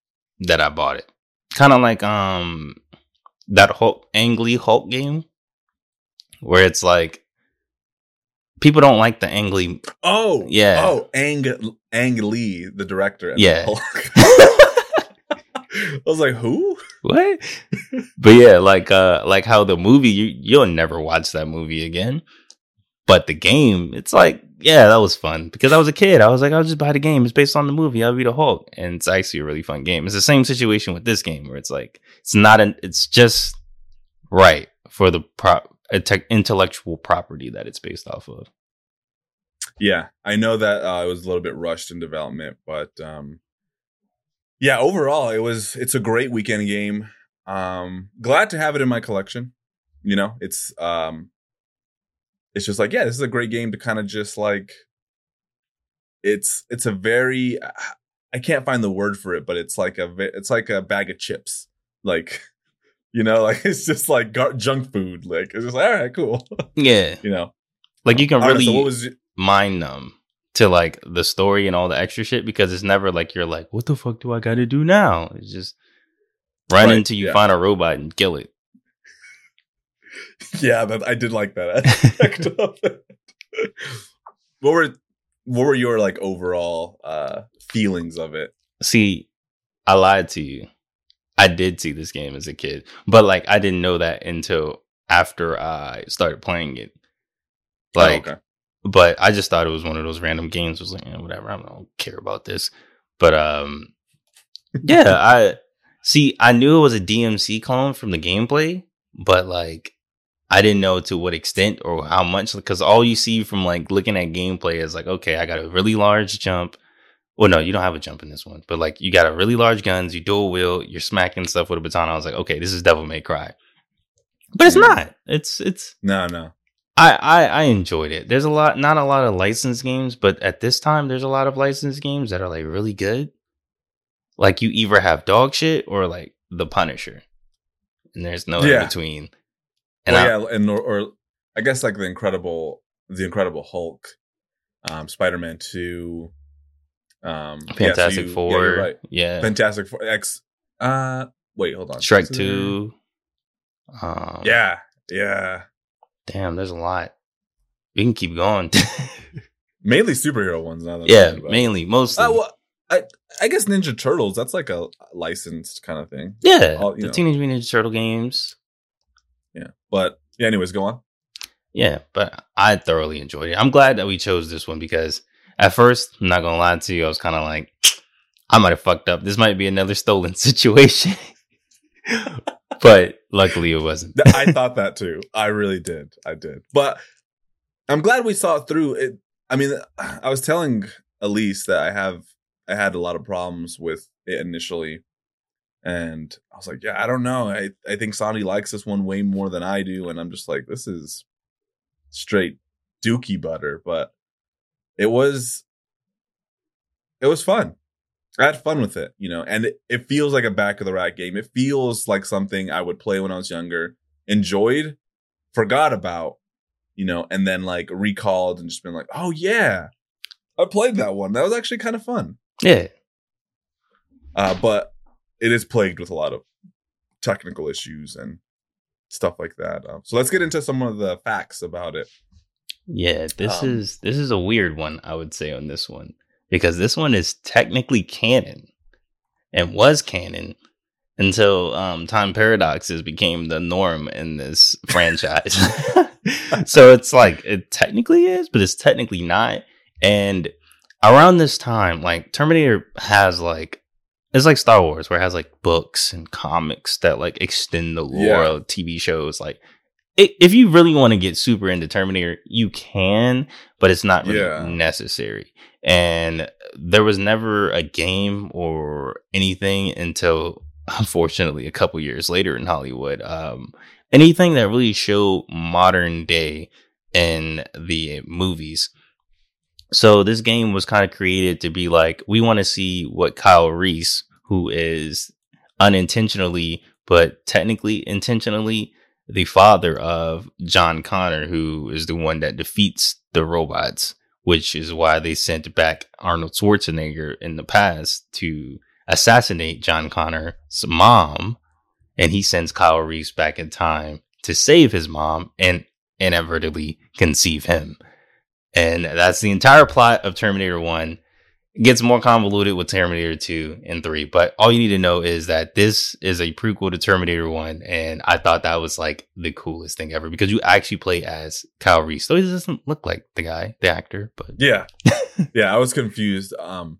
A: that I bought it. Kind of like um that Hulk Ang Lee Hulk game, where it's like people don't like the Ang Lee.
B: Oh,
A: Yeah.
B: Oh, Ang Ang Lee, the director. the
A: Yeah.
B: Hulk. I was like, who?
A: what? but yeah, like uh like how the movie you you'll never watch that movie again. But the game, it's like, yeah, that was fun. Because I was a kid. I was like, I'll just buy the game. It's based on the movie. I'll be the Hulk. And it's actually a really fun game. It's the same situation with this game where it's like it's not an it's just right for the prop intellectual property that it's based off of.
B: Yeah, I know that uh, it was a little bit rushed in development, but um, yeah, overall it was. It's a great weekend game. Um, glad to have it in my collection. You know, it's um, it's just like yeah, this is a great game to kind of just like. It's it's a very, I can't find the word for it, but it's like a it's like a bag of chips, like. You know, like it's just like gar- junk food. Like it's just like, all right, cool.
A: Yeah.
B: you know,
A: Like you can
B: All right,
A: really
B: so what was
A: mind numb to like the story and all the extra shit because it's never like you're like, what the fuck do I got to do now? It's just run
B: Right,
A: until you
B: yeah.
A: find a robot and kill it.
B: yeah, that I did like that aspect of it. What were what were your like overall uh feelings of it?
A: See, I lied to you. I did see this game as a kid, but like I didn't know that until after I started playing it. Like,
B: oh, okay.
A: but I just thought it was one of those random games. I was like, eh, whatever, I don't care about this. But um, yeah, I see. I knew it was a DMC clone from the gameplay, but like, I didn't know to what extent or how much. Because all you see from like looking at gameplay is like, okay, I got a really large jump. Well, no, you don't have a jump in this one, but like you got a really large guns, you dual wheel, you're smacking stuff with a baton. I was like, okay, this is Devil May Cry, but it's not. It's it's
B: No, no.
A: I, I I enjoyed it. There's a lot, not a lot of licensed games, but at this time, there's a lot of licensed games that are like really good. Like you either have dog shit or like The Punisher, and there's no
B: Yeah.
A: in between. And
B: well,
A: I,
B: yeah, and or, or I guess like the incredible the Incredible Hulk, um, Spider Man two, um, yeah, so
A: Fantastic
B: you-
A: Four,
B: Yeah, right.
A: yeah,
B: Fantastic Four X. Uh, Wait, hold on. Strike
A: Two. Um,
B: Yeah, yeah.
A: Damn, there's a lot. We can keep going.
B: Mainly superhero ones now. That
A: yeah,
B: thinking about it.
A: mainly, mostly.
B: Uh, well, I I guess Ninja Turtles. That's like a licensed kind of thing.
A: yeah,
B: all-
A: the
B: know.
A: Teenage Mutant Ninja Turtle games.
B: But yeah. Anyways, go on.
A: Yeah, but I thoroughly enjoyed it. I'm glad that we chose this one because at first, I'm not gonna lie to you, I was kind of like, I might have fucked up. This might be another stolen situation. but luckily, it wasn't.
B: I thought that too. I really did. I did. But I'm glad we saw it through. It. I mean, I was telling Elise that I have I had a lot of problems with it initially, and I was like, yeah, I don't know. I I think Sandy likes this one way more than I do, and I'm just like, this is straight dookie butter. But it was it was fun. I had fun with it, you know, and it, it feels like a back of the rack game. It feels like something I would play when I was younger, enjoyed, forgot about, you know, and then like recalled and just been like, oh yeah, I played that one. That was actually kind of fun.
A: Yeah,
B: Uh, but it is plagued with a lot of technical issues and stuff like that. Um, so let's get into some of the facts about it.
A: yeah. This
B: Um,
A: is this is a weird one, I would say, on this one because this one is technically canon and was canon until um, time paradoxes became the norm in this franchise. so it's like it technically is, but it's technically not. And around this time, like Terminator has like it's like Star Wars, where it has like books and comics that like extend the lore
B: Yeah.
A: of TV shows. Like, i if you really want to get super into Terminator, you can, but it's not really
B: Yeah.
A: necessary. And there was never a game or anything until, unfortunately, a couple years later in Hollywood. Um, anything that really showed modern day in the movies. So this game was kind of created to be like, we want to see what Kyle Reese, who is unintentionally but technically intentionally the father of John Connor, who is the one that defeats the robots, which is why they sent back Arnold Schwarzenegger in the past to assassinate John Connor's mom. And he sends Kyle Reese back in time to save his mom and inadvertently conceive him. And that's the entire plot of Terminator 1. It gets more convoluted with Terminator 2 and 3, but all you need to know is that this is a prequel to Terminator 1, and I thought that was like the coolest thing ever because you actually play as Kyle Reese. Though he doesn't look like the guy, the actor, but
B: Yeah. yeah, I was confused. Um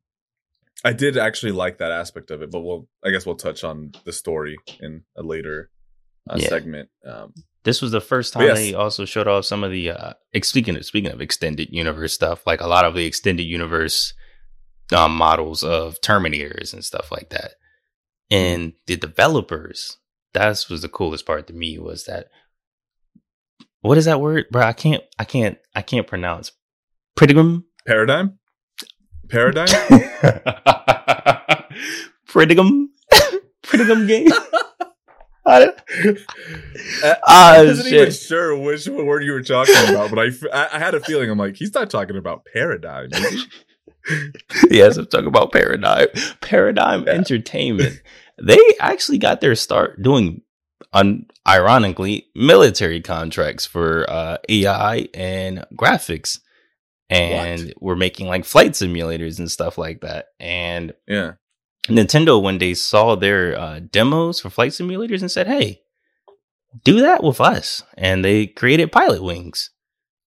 B: I did actually like that aspect of it, but we'll I guess we'll touch on the story in a later uh,
A: Yeah.
B: segment. Um
A: this was the first time
B: Yes.
A: they also showed off some of the uh speaking of speaking of extended universe stuff, like a lot of the extended universe um, models of Terminators and stuff like that. And the developers, that was the coolest part to me was that what is that word, bro? I can't, I can't, I can't pronounce. Pridigum.
B: Paradigm? Paradigm?
A: Pridigum. Pridigum game. I
B: Uh, I wasn't even sure which word you were talking about, but I, I had a feeling. I'm like, he's not talking about paradigm. he?
A: yes, I'm talking about Paradigm. Paradigm
B: Yeah.
A: Entertainment. They actually got their start doing, un- ironically, military contracts for uh, AI and graphics. And we're making like flight simulators and stuff like that. And
B: Yeah.
A: Nintendo, when they saw their uh, demos for flight simulators and said, hey, do that with us. And they created Pilotwings,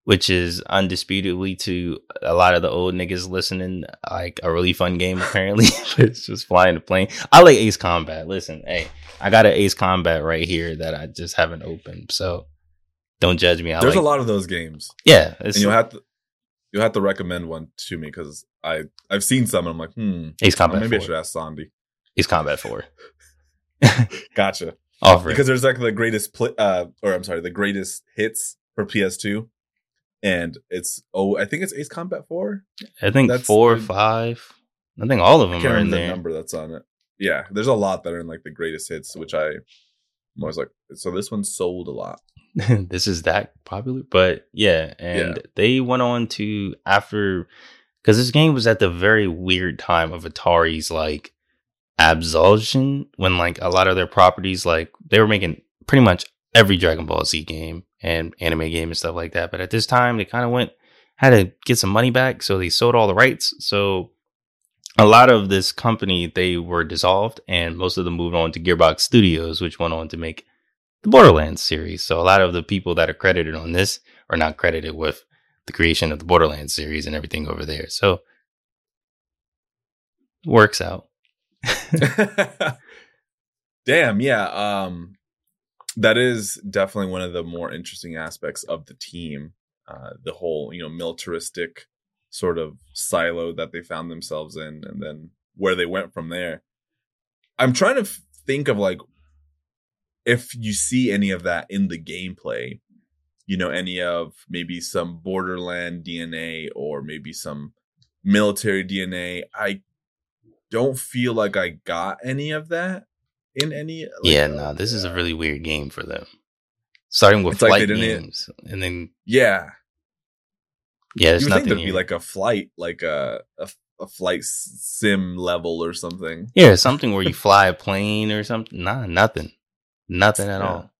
A: which is undisputedly to a lot of the old niggas listening, like a really fun game, apparently. it's just flying the plane. I like Ace Combat. Listen, hey, I got an Ace Combat right here that I just haven't opened. So don't judge me. I
B: There's
A: like,
B: a lot of those games.
A: Yeah.
B: And you'll have to you'll have to recommend one to me because I I've seen some and I'm like, hmm.
A: Ace Combat
B: maybe I should ask Sandy.
A: Ace Combat 4.
B: Gotcha.
A: Offer.
B: Because there's like the greatest pl- uh or I'm sorry, the greatest hits for PS2. And it's oh I think it's Ace Combat 4.
A: I think
B: that's
A: four or five. I think all of them are in
B: the
A: there.
B: number that's on it. Yeah, there's a lot that are in like the greatest hits, which I I'm always like, so this one sold a lot.
A: this is that popular but yeah and
B: Yeah.
A: they went on to after because this game was at the very weird time of atari's like absolution when like a lot of their properties like they were making pretty much every Dragon Ball Z game and anime game and stuff like that. But at this time, they kind of went had to get some money back, so they sold all the rights. So a lot of this company they were dissolved, and most of them moved on to Gearbox Studios, which went on to make the Borderlands series. So a lot of the people that are credited on this are not credited with the creation of the Borderlands series and everything over there. So works out.
B: Damn, yeah. Um that is definitely one of the more interesting aspects of the team. Uh the whole, you know, militaristic sort of silo that they found themselves in and then where they went from there. I'm trying to f- think of like if you see any of that in the gameplay, you know, any of maybe some borderland DNA or maybe some military DNA. I don't feel like I got any of that in any. Like,
A: yeah, no, this is a really weird game for them. Starting with
B: It's
A: flight
B: didn't-
A: games, and then
B: Yeah,
A: yeah, there's
B: you would think there'd be like a flight, like a a, a flight sim level or something.
A: yeah, something where you fly a plane or something. Nah, nothing, nothing at
B: Yeah.
A: all.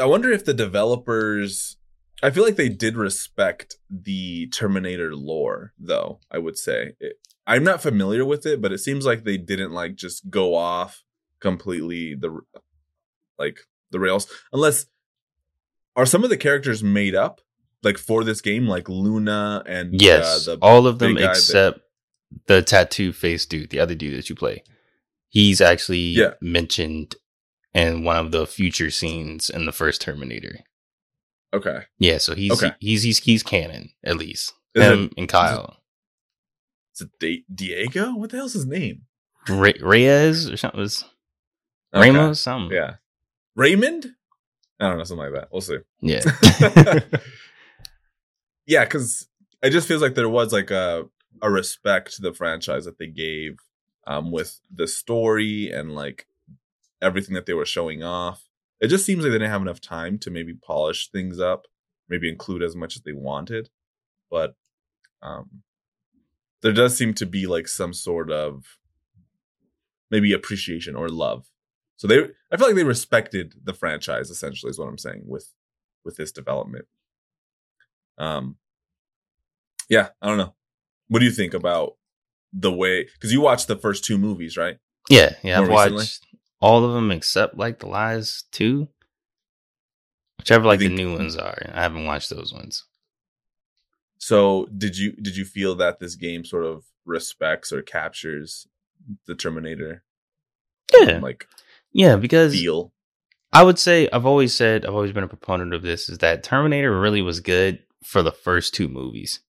B: I wonder if the developers. I feel like they did respect the Terminator lore, though. I would say it, I'm not familiar with it, but it seems like they didn't like just go off completely the like the rails. Unless are some of the characters made up like for this game, like Luna and
A: Yes,
B: uh, the
A: all of them
B: big guy that-
A: except the tattoo face dude, the other dude that you play. He's actually
B: Yeah.
A: mentioned in one of the future scenes in the first Terminator.
B: okay.
A: Yeah, so he's
B: Okay.
A: he's he's he's canon at least.
B: Is
A: Him
B: it,
A: and Kyle.
B: is it Di- Diego? What the hell's his name?
A: Re- Reyes or something was
B: Okay.
A: Ramos something.
B: Yeah, Raymond. I don't know, something like that. We'll see.
A: Yeah.
B: yeah, because it just feels like there was like a a respect to the franchise that they gave um with the story and like everything that they were showing off. It just seems like they didn't have enough time to maybe polish things up, maybe include as much as they wanted. But um there does seem to be like some sort of maybe appreciation or love. So they I feel like they respected the franchise essentially is what I'm saying with with this development. Um yeah, I don't know. What do you think about the way cuz you watched the first two movies, right?
A: yeah, yeah. I've
B: recently?
A: watched all of them except like the last two. Whichever like the new ones are. I haven't watched those ones.
B: So, did you did you feel that this game sort of respects or captures the Terminator
A: Yeah.
B: like
A: Yeah, because
B: feel?
A: I would say I've always said I've always been a proponent of this is that Terminator really was good for the first two movies.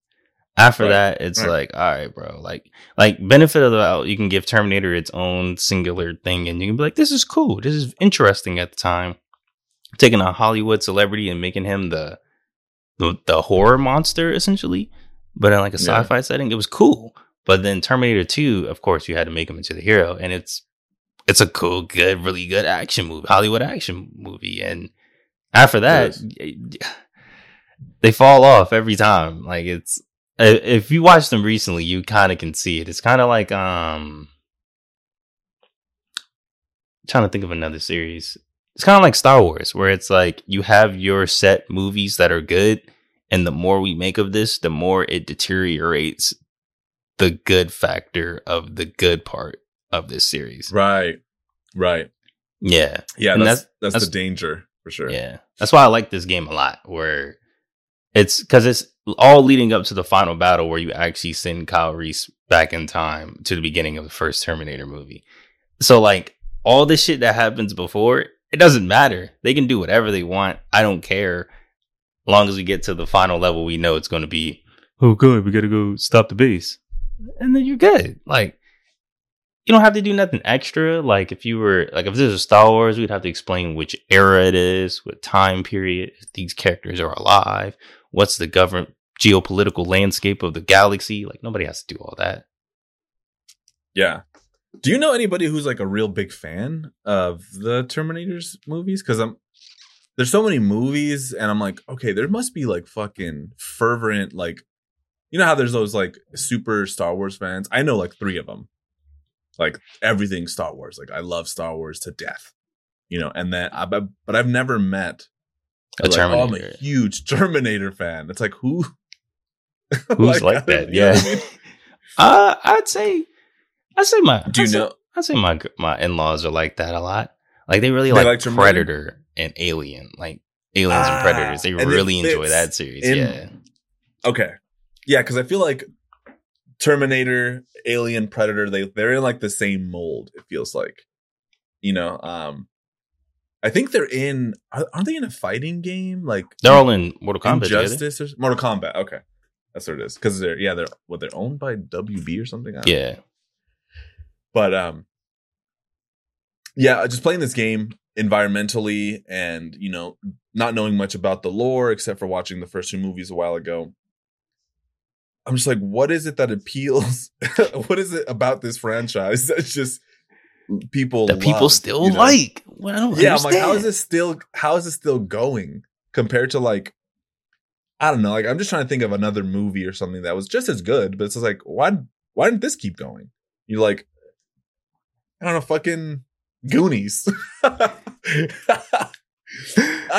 A: After
B: Right,
A: that, it's
B: right.
A: like, all right, bro. Like, like benefit of the doubt, you can give Terminator its own singular thing, and you can be like, this is cool, this is interesting at the time. Taking a Hollywood celebrity and making him the the, the horror monster essentially, but in like a sci-fi setting, it was cool. But then Terminator Two, of course, you had to make him into the hero, and it's it's a cool, good, really good action movie, Hollywood action movie. And after that, they fall off every time. Like it's if you watch them recently, you kind of can see it. It's kind of like um, trying to think of another series. It's kind of like Star Wars, where it's like you have your set movies that are good, and the more we make of this, the more it deteriorates the good factor of the good part of this series.
B: Right. Right.
A: Yeah.
B: Yeah, that's,
A: that's-
B: that's
A: that's-
B: the danger for sure.
A: Yeah. That's why I like this game a lot, where it's because it's all leading up to the final battle where you actually send Kyle Reese back in time to the beginning of the first Terminator movie. So, like, all the shit that happens before, it doesn't matter. They can do whatever they want. I don't care. Long as we get to the final level, we know it's going to be, oh, good. We got to go stop the base. And then you're good. Like, you don't have to do nothing extra. Like if you were like if this is Star Wars, we'd have to explain which era it is, what time period, if these characters are alive, what's the govern geopolitical landscape of the galaxy. Like nobody has to do all that.
B: Yeah. Do you know anybody who's like a real big fan of the Terminators movies? Because I'm there's so many movies, and I'm like, okay, there must be like fucking fervent, like, you know how there's those like super Star Wars fans. I know like three of them. like everything Star Wars. Like I love Star Wars to death, you know. And then, I, but but I've never met
A: A
B: like, oh, I'm a huge Terminator fan. It's like who?
A: Who's like,
B: I don't-
A: that?
B: you
A: Yeah.
B: I mean?
A: uh, I'd say, I'd say my.
B: Do you
A: I'd say-
B: know?
A: I'd say my my in laws are like that a lot. Like they really
B: They
A: like,
B: like?
A: Predator and Alien, like Aliens
B: Ah,
A: and Predators. They
B: and
A: really enjoy that series.
B: in-
A: yeah,
B: Okay, yeah, because I feel like Terminator, Alien, Predator, they they're in like the same mold. It feels like, you know. Um, I think they're in. are- Aren't they in a fighting game? Like
A: they're all in Mortal Kombat.
B: Injustice or Mortal Kombat. Okay, that's what it is. Because they're yeah they're what they're owned by WB or something. Know.
A: Yeah,
B: but um yeah just playing this game environmentally and you know not knowing much about the lore except for watching the first two movies a while ago i'm just like what is it that appeals what is it about this franchise that's just people
A: that people still
B: you know?
A: like. Well, I don't
B: yeah i'm like how is
A: understand.
B: this still how is this still going compared to like i don't know like i'm just trying to think of another movie or something that was just as good but it's like why why didn't this keep going you're like i don't know fucking goonies i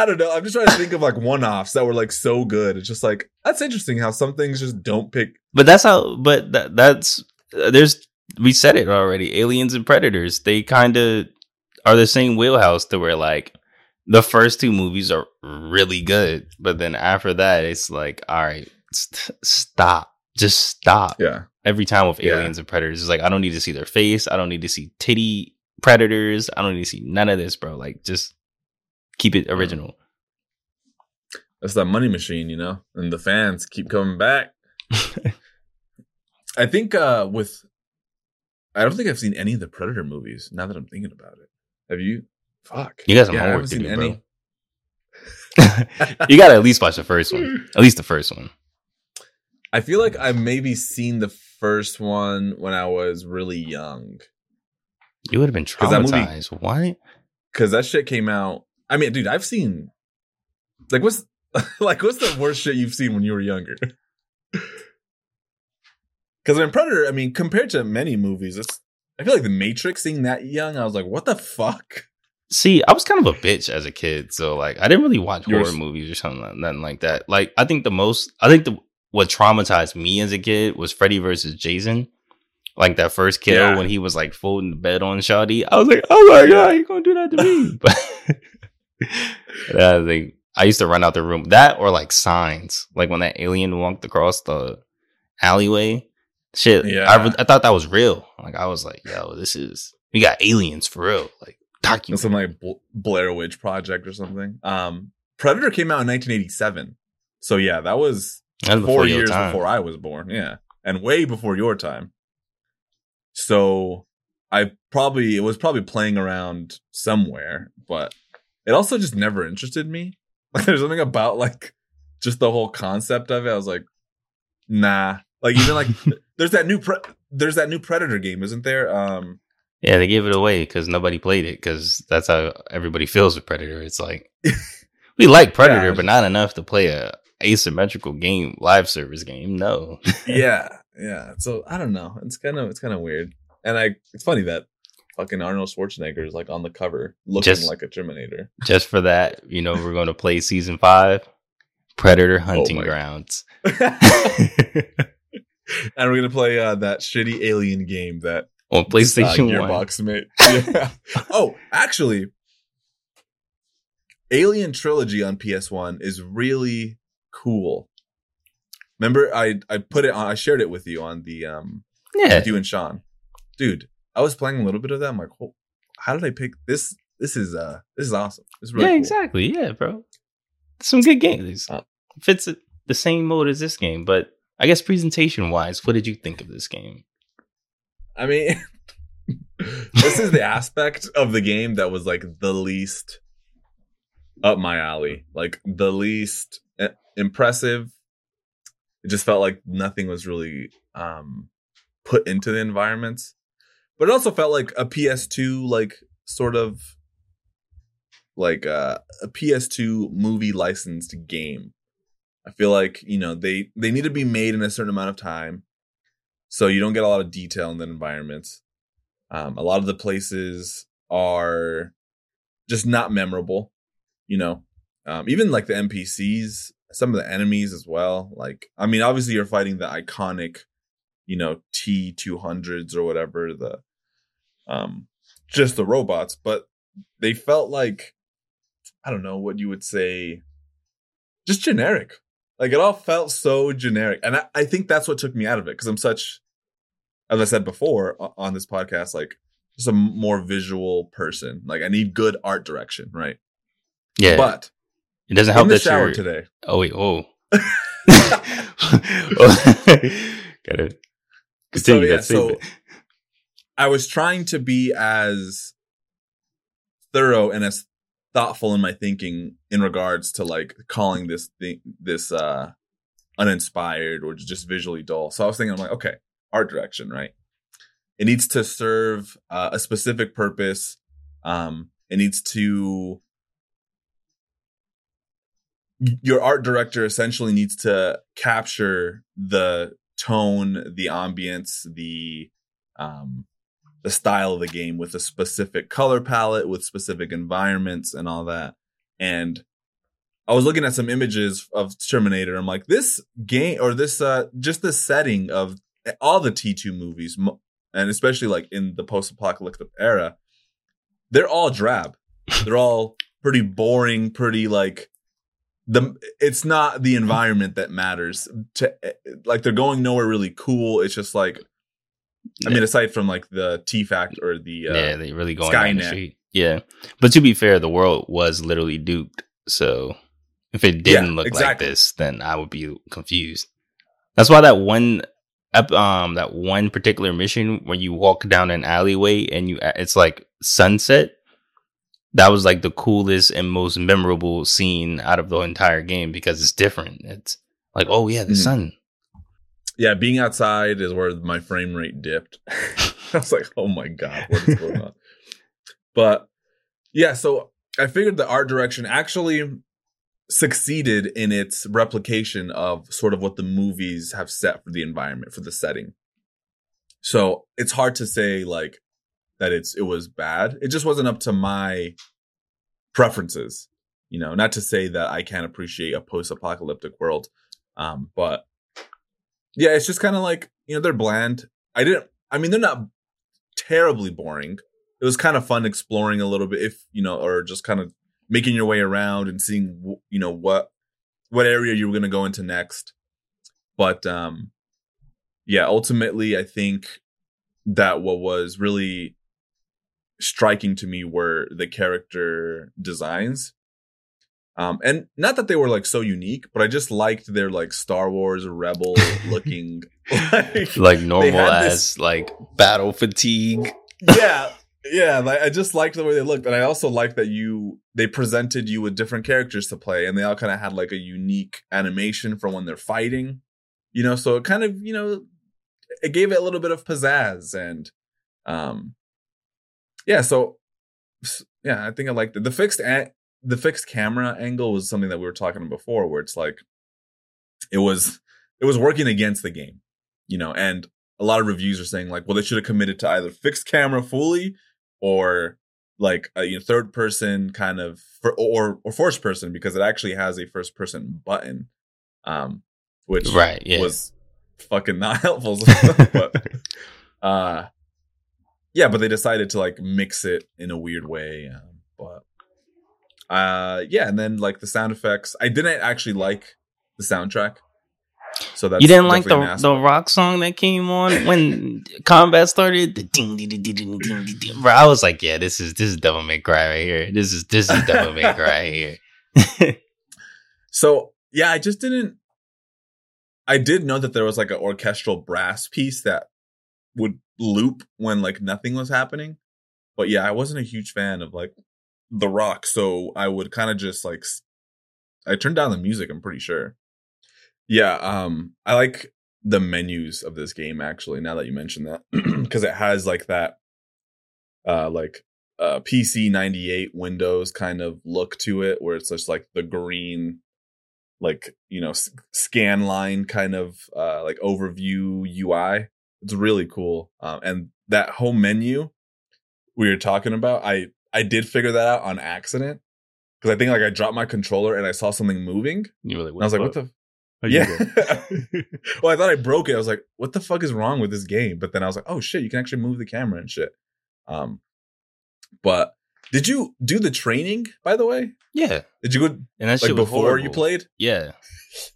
B: don't know i'm just trying to think of like one-offs that were like so good it's just like that's interesting how some things just don't pick
A: But that's how. But that, that's uh, there's we said it already. Aliens and Predators. They kind of are the same wheelhouse to where like the first two movies are really good, but then after that it's like, all right, st- stop, just stop.
B: yeah
A: Every time with
B: Yeah.
A: Aliens and Predators, it's like I don't need to see their face. I don't need to see titty predators. I don't need to see none of this, bro. Like just keep it original.
B: that's that money machine you know and the fans keep coming back I think uh with I don't think I've seen any of the Predator movies now that I'm thinking about it. Have you? Fuck.
A: You got some
B: Yeah, I
A: homework to
B: seen
A: do, bro. you gotta at least watch the first one. Hmm. At least the first one.
B: I feel like I maybe seen the first one when I was really young
A: You would have been
B: 'Cause that movie-
A: traumatized. What?
B: because that shit came out. I mean, dude, I've seen like what's like what's the worst shit you've seen when you were younger? Because in Predator, I mean, compared to many movies, it's I feel like the Matrix. Seeing that young, I was like, what the fuck?
A: See, I was kind of a bitch as a kid, so like I didn't really watch horror movies or something like, nothing like that. Like I think the most, I think the what traumatized me as a kid was Freddy versus Jason. Like that first kill
B: Yeah.
A: when he was like folding the bed on Shawty, I was like, "Oh my god, you gonna do that to me?" But I think I used to run out the room. That or like signs, like when that alien walked across the alleyway. Shit,
B: Yeah.
A: I, I thought that was real. Like I was like, "Yo, this is we got aliens for real." Like document.
B: Some like Bl- Blair Witch Project or something. Um, Predator came out in 1987, so yeah, that was
A: That was
B: four
A: before
B: years before I was born. Yeah, and way before your time. So I probably it was probably playing around somewhere, but it also just never interested me. Like there's something about like just the whole concept of it. I was like, nah. Like even like there's that new pre- there's that new Predator game, isn't there? Um,
A: Yeah, they gave it away because nobody played it because that's how everybody feels with Predator. It's like we like Predator,
B: Yeah.
A: but not enough to play a asymmetrical game, live service game. No,
B: yeah, yeah. So I don't know. It's kind of it's kind of weird, and I it's funny that fucking Arnold Schwarzenegger is like on the cover looking
A: Just-
B: like a Terminator.
A: just for that, you know, we're going to play season five, Predator Hunting
B: Oh
A: Grounds.
B: and we're gonna play uh, that shitty alien game that
A: on
B: uh,
A: PlayStation One.
B: Gearbox made. Yeah. oh, actually, Alien Trilogy on PS One is really cool. Remember, I I put it on. I shared it with you on the um
A: Yeah,
B: with you and Sean. Dude, I was playing a little bit of that. I'm like, oh, how did I pick this? This is uh this is awesome. This is really
A: yeah,
B: cool.
A: exactly. Yeah, bro, some good games.
B: Uh,
A: Fits the same mode as this game, but I guess presentation wise, what did you think of this game?
B: I mean, this is the aspect of the game that was like the least up my alley, like the least uh, impressive. It just felt like nothing was really um put into the environments, but it also felt like a PS2 like sort of like uh, a PS2 movie licensed game. I feel like you know they they need to be made in a certain amount of time, so you don't get a lot of detail in the environments. Um, a lot of the places are just not memorable, you know. Um, even like the NPCs, some of the enemies as well. Like, I mean, obviously you're fighting the iconic, you know, T two hundreds or whatever the, um, just the robots, but they felt like, I don't know what you would say, just generic. Like it all felt so generic, and I, I think that's what took me out of it because I'm such, as I said before on this podcast, like just a more visual person. Like I need good art direction, right?
A: Yeah,
B: But
A: it doesn't help
B: in the
A: that
B: shower
A: you're.
B: today,
A: Oh wait, oh. Gotta continue
B: yeah, so- I was trying to be as thorough and as thoughtful in my thinking in regards to like calling this thing this uh uninspired or just visually dull. So I was thinking, I'm like, okay, art direction, right? It needs to serve uh, a specific purpose. Um, it needs to your art director essentially needs to capture the tone, the ambience, the um the style of the game with a specific color palette, with specific environments and all that. And I was looking at some images of Terminator. I'm like, this game or this uh just the setting of all the T2 movies, and especially like in the post-apocalyptic era, they're all drab. They're all pretty boring, pretty like the it's not the environment that matters to like they're going nowhere really cool it's just like i mean aside from like the t fact or the uh,
A: yeah, they really going down the street. Yeah, but to be fair, the world was literally duped. So if it didn't
B: Yeah,
A: look like this, then I would be confused. That's why that one, um, that one particular mission where you walk down an alleyway and you, it's like sunset. That was like the coolest and most memorable scene out of the entire game because it's different. It's like, oh yeah, the
B: Mhm.
A: sun.
B: Yeah being outside is where my frame rate dipped. I was like oh my god what is going on? But yeah so i figured the art direction actually succeeded in its replication of sort of what the movies have set for the environment for the setting. So it's hard to say like that it's it was bad. It just wasn't up to my preferences you know? Not to say that i can't appreciate a post-apocalyptic world um but yeah it's just kind of like you know they're bland. I didn't i mean they're not terribly boring. It was kind of fun exploring a little bit if you know or just kind of making your way around and seeing you know what what area you were going to go into next. But um yeah ultimately i think that what was really striking to me were the character designs um and not that they were like so unique but i just liked their like star wars rebel looking like
A: Like normal as
B: this-
A: like battle fatigue.
B: yeah yeah like i just liked the way they looked and i also liked that you they presented you with different characters to play and they all kind of had like a unique animation for when they're fighting you know so it kind of you know it gave it a little bit of pizzazz and um yeah so yeah i think i liked it the fixed a- the fixed camera angle was something that we were talking about before where it's like it was it was working against the game you know and a lot of reviews are saying like well they should have committed to either fixed camera fully or like a you know, third person kind of for, or or first person because it actually has a first person button um which
A: Right, yeah.
B: was fucking not helpful but uh yeah but they decided to like mix it in a weird way um, but uh yeah and then like the sound effects i didn't actually like the soundtrack so that's
A: you didn't like the the rock song that came on when combat started? The ding ding ding ding ding ding ding. ding. Bro, I was like, yeah, this is this is Devil May Cry right here. This is this is Devil May Cry right here.
B: So yeah, I just didn't. I did know that there was like an orchestral brass piece that would loop when like nothing was happening, but yeah, I wasn't a huge fan of like the rock, so I would kind of just like i turned down the music. I'm pretty sure. Yeah, um, I like the menus of this game actually. Now that you mention that, because it has like that, uh, like uh PC 98 Windows kind of look to it, where it's just like the green like you know s- scan line kind of uh like overview UI. It's really cool. Um, and that home menu we were talking about, I I did figure that out on accident because I think like I dropped my controller and I saw something moving.
A: You were like,
B: And I was like, what the
A: How
B: yeah. well, I thought I broke it. I was like, what the fuck is wrong with this game? But then I was like, oh shit, you can actually move the camera and shit. Um, but did you do the training? By the way,
A: yeah.
B: did you go
A: And that
B: like
A: shit was
B: before you played?
A: Yeah.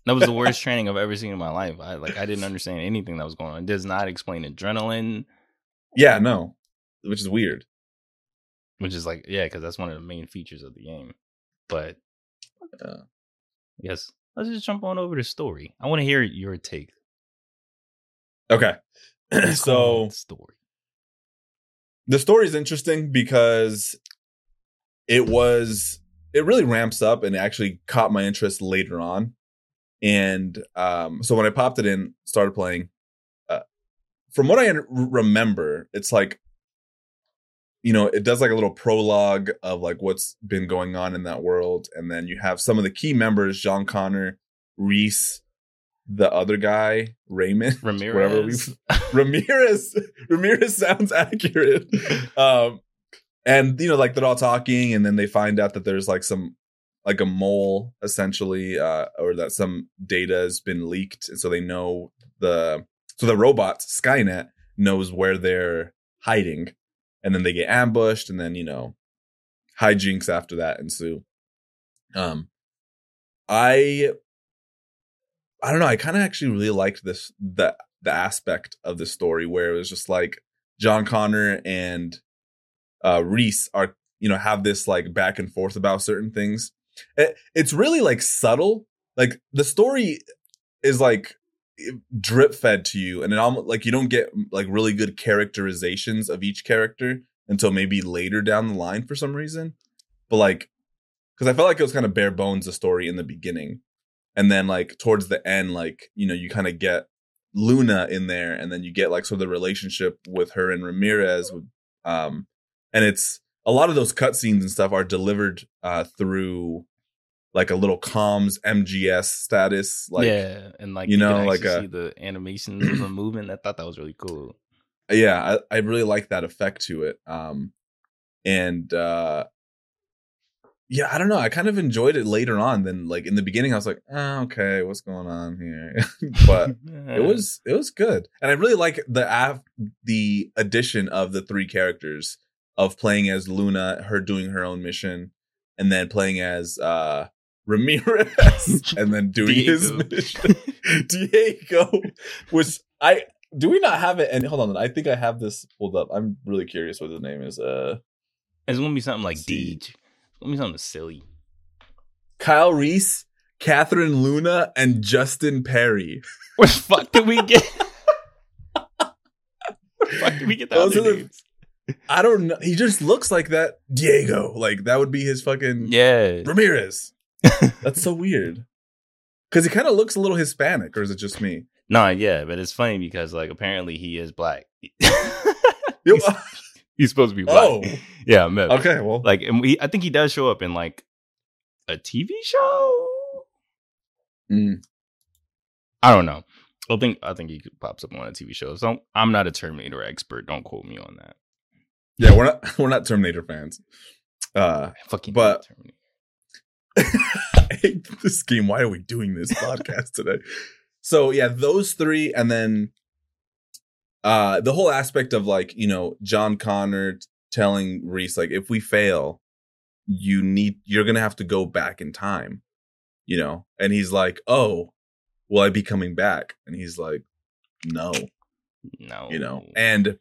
A: That was the worst training I've ever seen in my life. I like I didn't understand anything that was going on. It does not explain adrenaline,
B: Yeah, no, which is weird.
A: Which is like yeah, because that's one of the main features of the game. But
B: Yeah.
A: yes, let's just jump on over to story. I want to hear your take.
B: Okay,
A: What's going on
B: so
A: the story.
B: the story is interesting because it was it really ramps up and actually caught my interest later on and um so when i popped it in started playing uh, from what i remember it's like you know it does like a little prologue of like what's been going on in that world and then you have some of the key members john connor reese the other guy raymond whatever we
A: Ramirez.
B: Ramirez. Ramirez sounds accurate. Um, and you know, like they're all talking, and then they find out that there's like some like a mole essentially, uh, or that some data has been leaked, and so they know the so the robot Skynet knows where they're hiding, and then they get ambushed, and then you know, hijinks after that ensue. Um, I I don't know. I kind of actually really liked this the the aspect of the story where it was just like John Connor and uh Reese are you know have this like back and forth about certain things. It, it's really like subtle. Like the story is like drip fed to you, and it almost like you don't get like really good characterizations of each character until maybe later down the line for some reason. But like, because I felt like it was kind of bare bones the story in the beginning, and then like towards the end, like you know you kind of get Luna in there, and then you get like sort of the relationship with her and Ramirez, with, um, and it's a lot of those cutscenes and stuff are delivered uh through like a little comms MGS status, like
A: yeah, and like
B: you know, like a-
A: see the animations of the movement. I thought that was really cool.
B: yeah I, I really like that effect to it um and uh yeah i don't know i kind of enjoyed it later on than like in the beginning i was like oh, okay what's going on here but it was it was good and i really like the av- the addition of the three characters of playing as luna her doing her own mission and then playing as uh ramirez and then doing his
A: Diego.
B: mission diego which i do we not have it and hold on i think i have this pulled up i'm really curious what his name is uh
A: It's gonna be something like. Deej. It's gonna be something silly.
B: kyle reese catherine luna and justin perry
A: Where the fuck did we get? Fuck did we get that
B: Those
A: other
B: are the-
A: names?
B: i don't know he just looks like that diego like that would be his fucking
A: Yeah,
B: Ramirez. That's so weird. Because he kind of looks a little Hispanic, or is it just me?
A: no, yeah, but it's funny because like apparently he is black. He's, he's supposed to be black.
B: oh,
A: Yeah, met
B: okay. Well,
A: Like, and we, I think he does show up in like a TV show.
B: Mm.
A: I don't know. I think I think he pops up on a TV show. So I'm not a Terminator expert. Don't quote me on that.
B: yeah, we're not we're not Terminator fans. Uh,
A: I fucking
B: But-
A: Terminator.
B: I hate this game. Why are we doing this podcast today? So yeah, those three, and then uh the whole aspect of like you know John Connor telling Reese like if we fail, you need you're gonna have to go back in time, you know, and he's like, oh, will I be coming back? And he's like, no,
A: No,
B: you know, and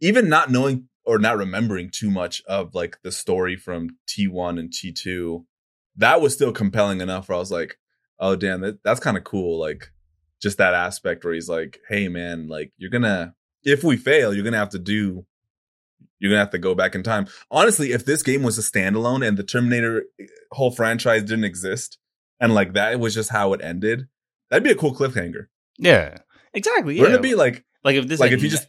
B: even not knowing or not remembering too much of like the story from T1 and T2, that was still compelling enough where I was like, oh damn, that, that's kind of cool. Like just that aspect where he's like, hey man, like you're gonna if we fail, you're gonna have to do you're gonna have to go back in time. Honestly, if this game was a standalone and the Terminator eh, whole franchise didn't exist and like that was just how it ended, that'd be a cool cliffhanger.
A: yeah, exactly. Yeah,
B: Wouldn't it be like
A: like if this
B: like if you just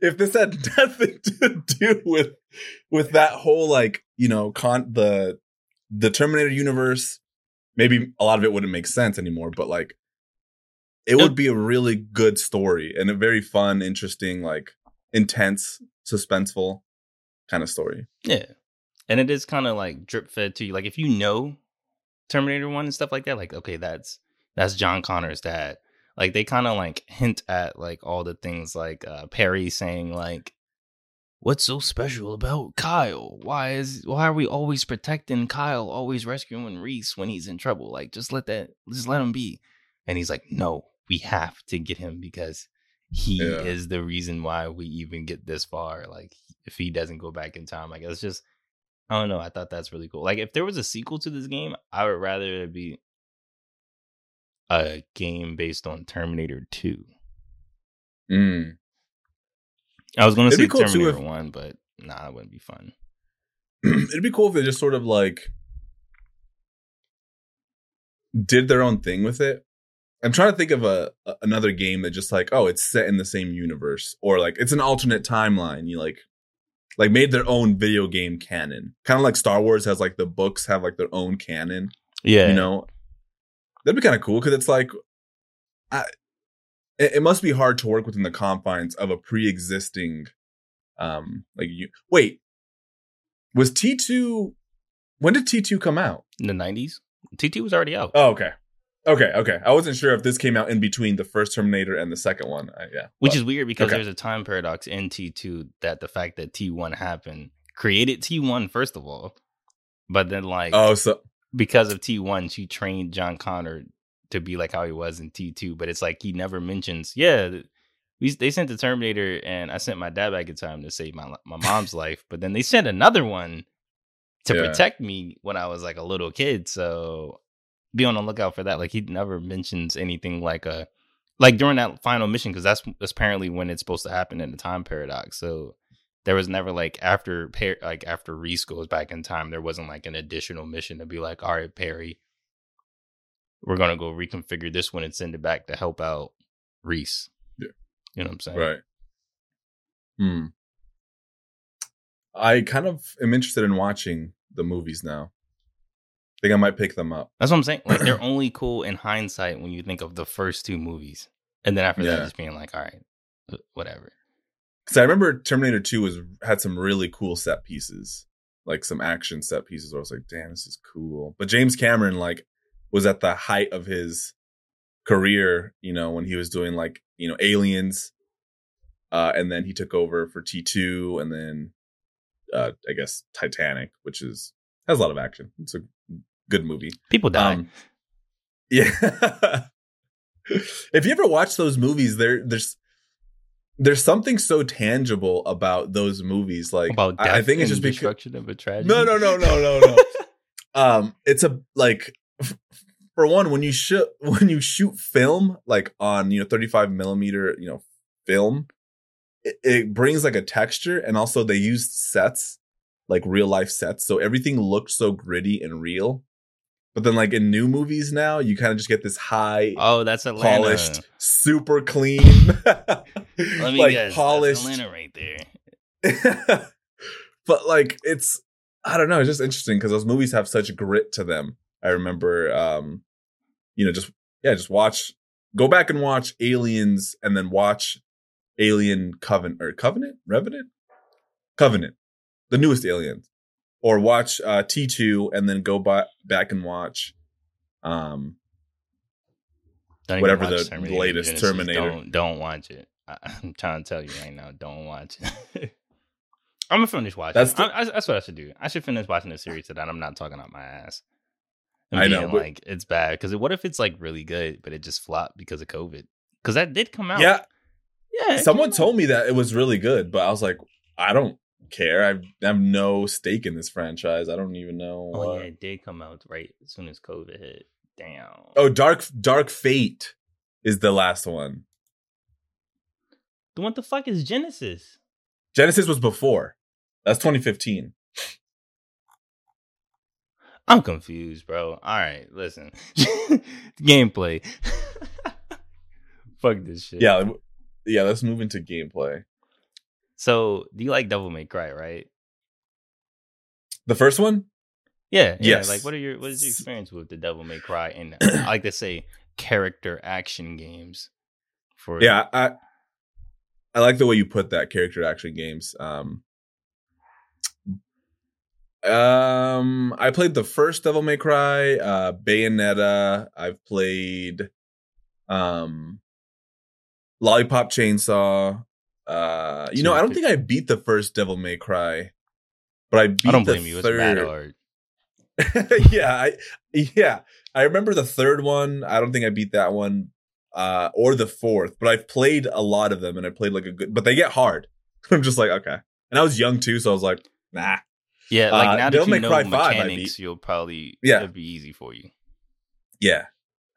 B: if this had nothing to do with with that whole like you know con the the terminator universe maybe a lot of it wouldn't make sense anymore but like it would be a really good story and a very fun, interesting, like intense, suspenseful kind of story.
A: Yeah. And it is kind of like drip fed to you. Like if you know Terminator 1 and stuff like that, like, okay, that's that's John Connor's dad. Like they kind of like hint at like all the things like uh Perry saying like What's so special about Kyle? Why is why are we always protecting Kyle, always rescuing Reese when he's in trouble? Like just let that just let him be. And he's like, "No, we have to get him because he
B: Yeah.
A: is the reason why we even get this far. Like if he doesn't go back in time, like it's just I don't know. I thought that's really cool. Like if there was a sequel to this game, I would rather it be a game based on Terminator 2.
B: Mm.
A: I was going to say
B: cool,
A: Terminator
B: if-
A: 1, but nah, that wouldn't be fun.
B: It'd be cool if they just sort of like did their own thing with it. I'm trying to think of a, a- another game that just like, oh, it's set in the same universe, or like it's an alternate timeline. You like, like made their own video game canon, kind of like Star Wars has like the books have like their own canon.
A: Yeah.
B: You know, that'd be kind of cool because it's like, I, it, it must be hard to work within the confines of a pre-existing, um, like you. Wait, was T two? When did T two come out?
A: in the 90s, T2 was already out.
B: Oh, okay. Okay, okay. I wasn't sure if this came out in between the first Terminator and the second one. I, yeah.
A: Which
B: But-
A: is weird because
B: okay.
A: there's a time paradox in T2 that the fact that T1 happened created T1 first of all. But then like
B: Oh, so
A: because of T1, she trained John Connor to be like how he was in T2. But it's like he never mentions, yeah, we, they sent the Terminator and I sent my dad back in time to save my my mom's life. But then they sent another one to
B: Yeah.
A: protect me when I was like a little kid. So be on the lookout for that. Like he never mentions anything like a like during that final mission because that's, that's apparently when it's supposed to happen in the time paradox. So there was never like after Per- like after Reese goes back in time, there wasn't like an additional mission to be like, all right, Perry, we're gonna go reconfigure this one and send it back to help out Reese.
B: Yeah.
A: you know what I'm saying?
B: right. Hmm. I kind of am interested in watching the movies now. I think I might pick them up.
A: That's what I'm saying. Like they're only cool in hindsight when you think of the first two movies, and then after that, just being like, all right, whatever.
B: Because I remember Terminator 2 was had some really cool set pieces, like some action set pieces where I was like, damn, this is cool. But James Cameron, like, was at the height of his career, you know, when he was doing like, you know, aliens. Uh, and then he took over for T2 and then uh I guess Titanic, which is has a lot of action. It's a good movie.
A: People die.
B: Um, yeah. if you ever watch those movies, there there's there's something so tangible about those movies. Like
A: about
B: I, I think it's just because
A: destruction of a tragedy.
B: no, no, no, no, no, no. um, it's a like f- for one when you shoot when you shoot film like on you know 35 millimeter you know film, it, it brings like a texture, and also they used sets like real life sets, so everything looked so gritty and real. But then, like in new movies now, you kind of just get this high,
A: Oh, that's Atlanta.
B: polished, super clean,
A: Let me
B: like
A: guess.
B: polished.
A: That's Atlanta right there.
B: but like it's I don't know, it's just interesting because those movies have such grit to them. I remember um you know, just yeah, just watch go back and watch Aliens and then watch Alien Covenant or Covenant? Revenant? Covenant. The newest Aliens. Or watch uh T2 and then go by, back and watch um
A: Don't
B: Whatever
A: watch
B: the
A: Terminator
B: latest
A: Genisys.
B: Terminator.
A: Don't don't watch it. I, I'm trying to tell you right now. Don't watch it. I'm gonna finish watching.
B: That's
A: That's,
B: the-
A: I, I, that's what I should do. I should finish watching the series so that I'm not talking out my ass. And
B: I know, but-
A: like it's bad because what if it's like really good, but it just flopped because of COVID? Because that did come out.
B: Yeah,
A: yeah.
B: someone told me that it was really good, but I was like, I don't care. I have no stake in this franchise. I don't even know.
A: Oh
B: uh,
A: yeah, it did come out right as soon as COVID hit. Damn.
B: Oh, Dark Dark Fate is the last one.
A: what the fuck is Genisys?
B: Genisys was before. That's 2015.
A: I'm confused, bro. All right, listen. Gameplay. Fuck this shit.
B: Yeah, yeah. Let's move into gameplay.
A: So, do you like Devil May Cry, right?
B: The first one.
A: Yeah. yeah.
B: Yes.
A: Like, what are your what is your experience with the Devil May Cry? And I like to say character action games. For
B: Yeah, I I like the way you put that character action games. Um, um, I played the first Devil May Cry, uh, Bayonetta. I've played, um, Lollipop Chainsaw. Uh, you know, I don't think I beat the first Devil May Cry, but I beat
A: I don't
B: the
A: blame you. It's mad hard.
B: yeah, I yeah, I remember the third one. I don't think I beat that one, uh, or the fourth. But I've played a lot of them, and I played like a good. But they get hard. I'm just like okay, and I was young too, so I was like, nah.
A: Yeah, like
B: Uh,
A: now that you know
B: Cry 5 I
A: mechanics, you'll probably
B: Yeah.
A: it'll be easy for you.
B: Yeah,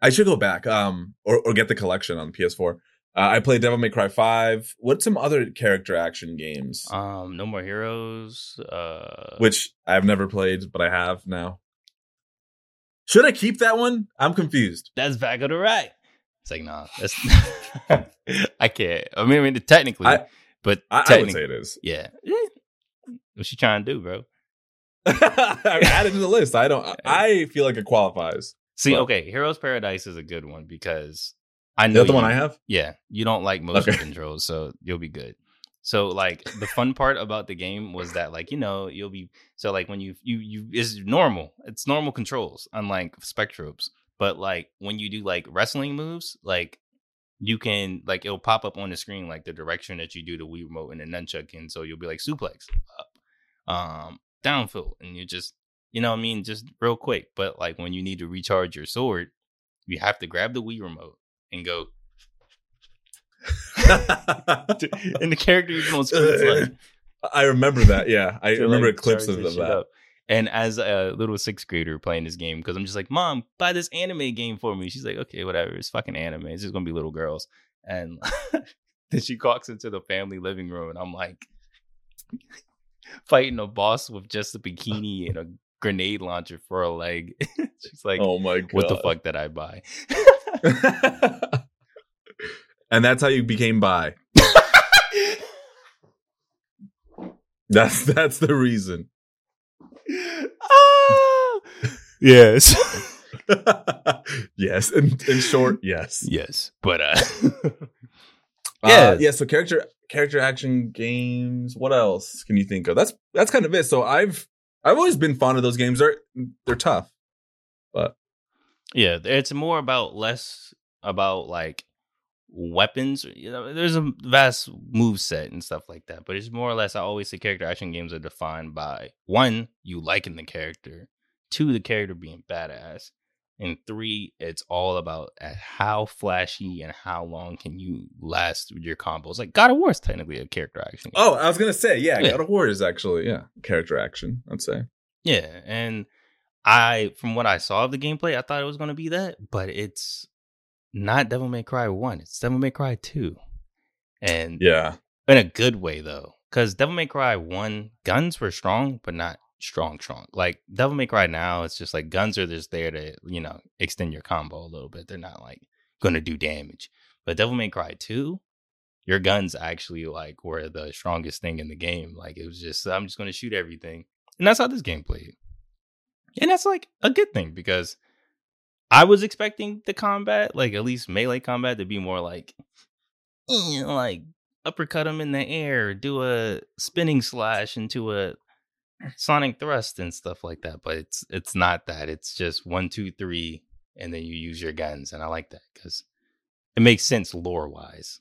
B: I should go back, um, or or get the collection on PS4. Uh, I played Devil May Cry Five. What's some other character action games,
A: Um, No More Heroes. Uh,
B: which I've never played, but I have now. Should I keep that one? I'm confused.
A: that's back on the right. It's like nah, that's I can't. I mean, I mean technically,
B: I-
A: but
B: I, I would
A: technically,
B: say it is.
A: yeah. Yeah. What she trying to do, bro?
B: I added to the list. I don't. I feel like it qualifies.
A: See,
B: Well-
A: okay, Heroes Paradise is a good one because I know
B: the one I have?
A: Yeah, you don't like motion
B: Okay.
A: controls, so you'll be good. So like the fun part about the game was that like you know you'll be so like when you you you is normal it's normal controls unlike Spectrobes but like when you do like wrestling moves like you can like it'll pop up on the screen like the direction that you do the Wii remote and the nunchuck in so you'll be like suplex up um downfield and you just you know what I mean just real quick but like when you need to recharge your sword you have to grab the Wii remote and go and the character even screen like
B: I remember that. Yeah, I remember
A: like,
B: clips of, of that.
A: up. And as a little sixth grader playing this game, because I'm just like, Mom, buy this anime game for me. She's like, Okay, whatever. It's fucking anime. It's just gonna be little girls. And then she walks into the family living room, and I'm like, fighting a boss with just a bikini and a grenade launcher for a leg. She's like,
B: oh my god!
A: What the fuck did I buy?
B: and that's how you became bi. That's that's the reason.
A: Ah! yes.
B: yes, in, in short, yes.
A: yes. But uh
B: Yeah,
A: Yeah.
B: uh, yeah. So character character action games. What else can you think of? That's that's kind of it. So I've I've always been fond of those games. They're they're tough.
A: But yeah, it's more about less about like weapons. You know, there's a vast move set and stuff like that, but it's more or less. I always say character action games are defined by one, you liking the character, two, the character being badass, and three, it's all about uh, how flashy and how long can you last with your combos. Like God of War is technically a character action. Game.
B: Oh, I was gonna say, yeah,
A: Yeah.
B: God of War is actually yeah character action. I'd say.
A: Yeah, and I from what I saw of the gameplay, I thought it was going to be that, but it's not Devil May Cry 1. It's Devil May Cry 2. And
B: Yeah,
A: in a good way though, cuz Devil May Cry 1 guns were strong, but not strong strong. Like Devil May Cry now, it's just like guns are just there to, you know, extend your combo a little bit. They're not like to do damage. But Devil May Cry 2, your guns actually like were the strongest thing in the game. Like it was just I'm just to shoot everything. And that's how this game played. And that's like a good thing because I was expecting the combat, like at least melee combat, to be more like, eh, like uppercut him in the air, do a spinning slash into a sonic thrust and stuff like that. But it's it's not that. It's just one, two, three, and then you use your guns, and I like that because it makes sense lore wise.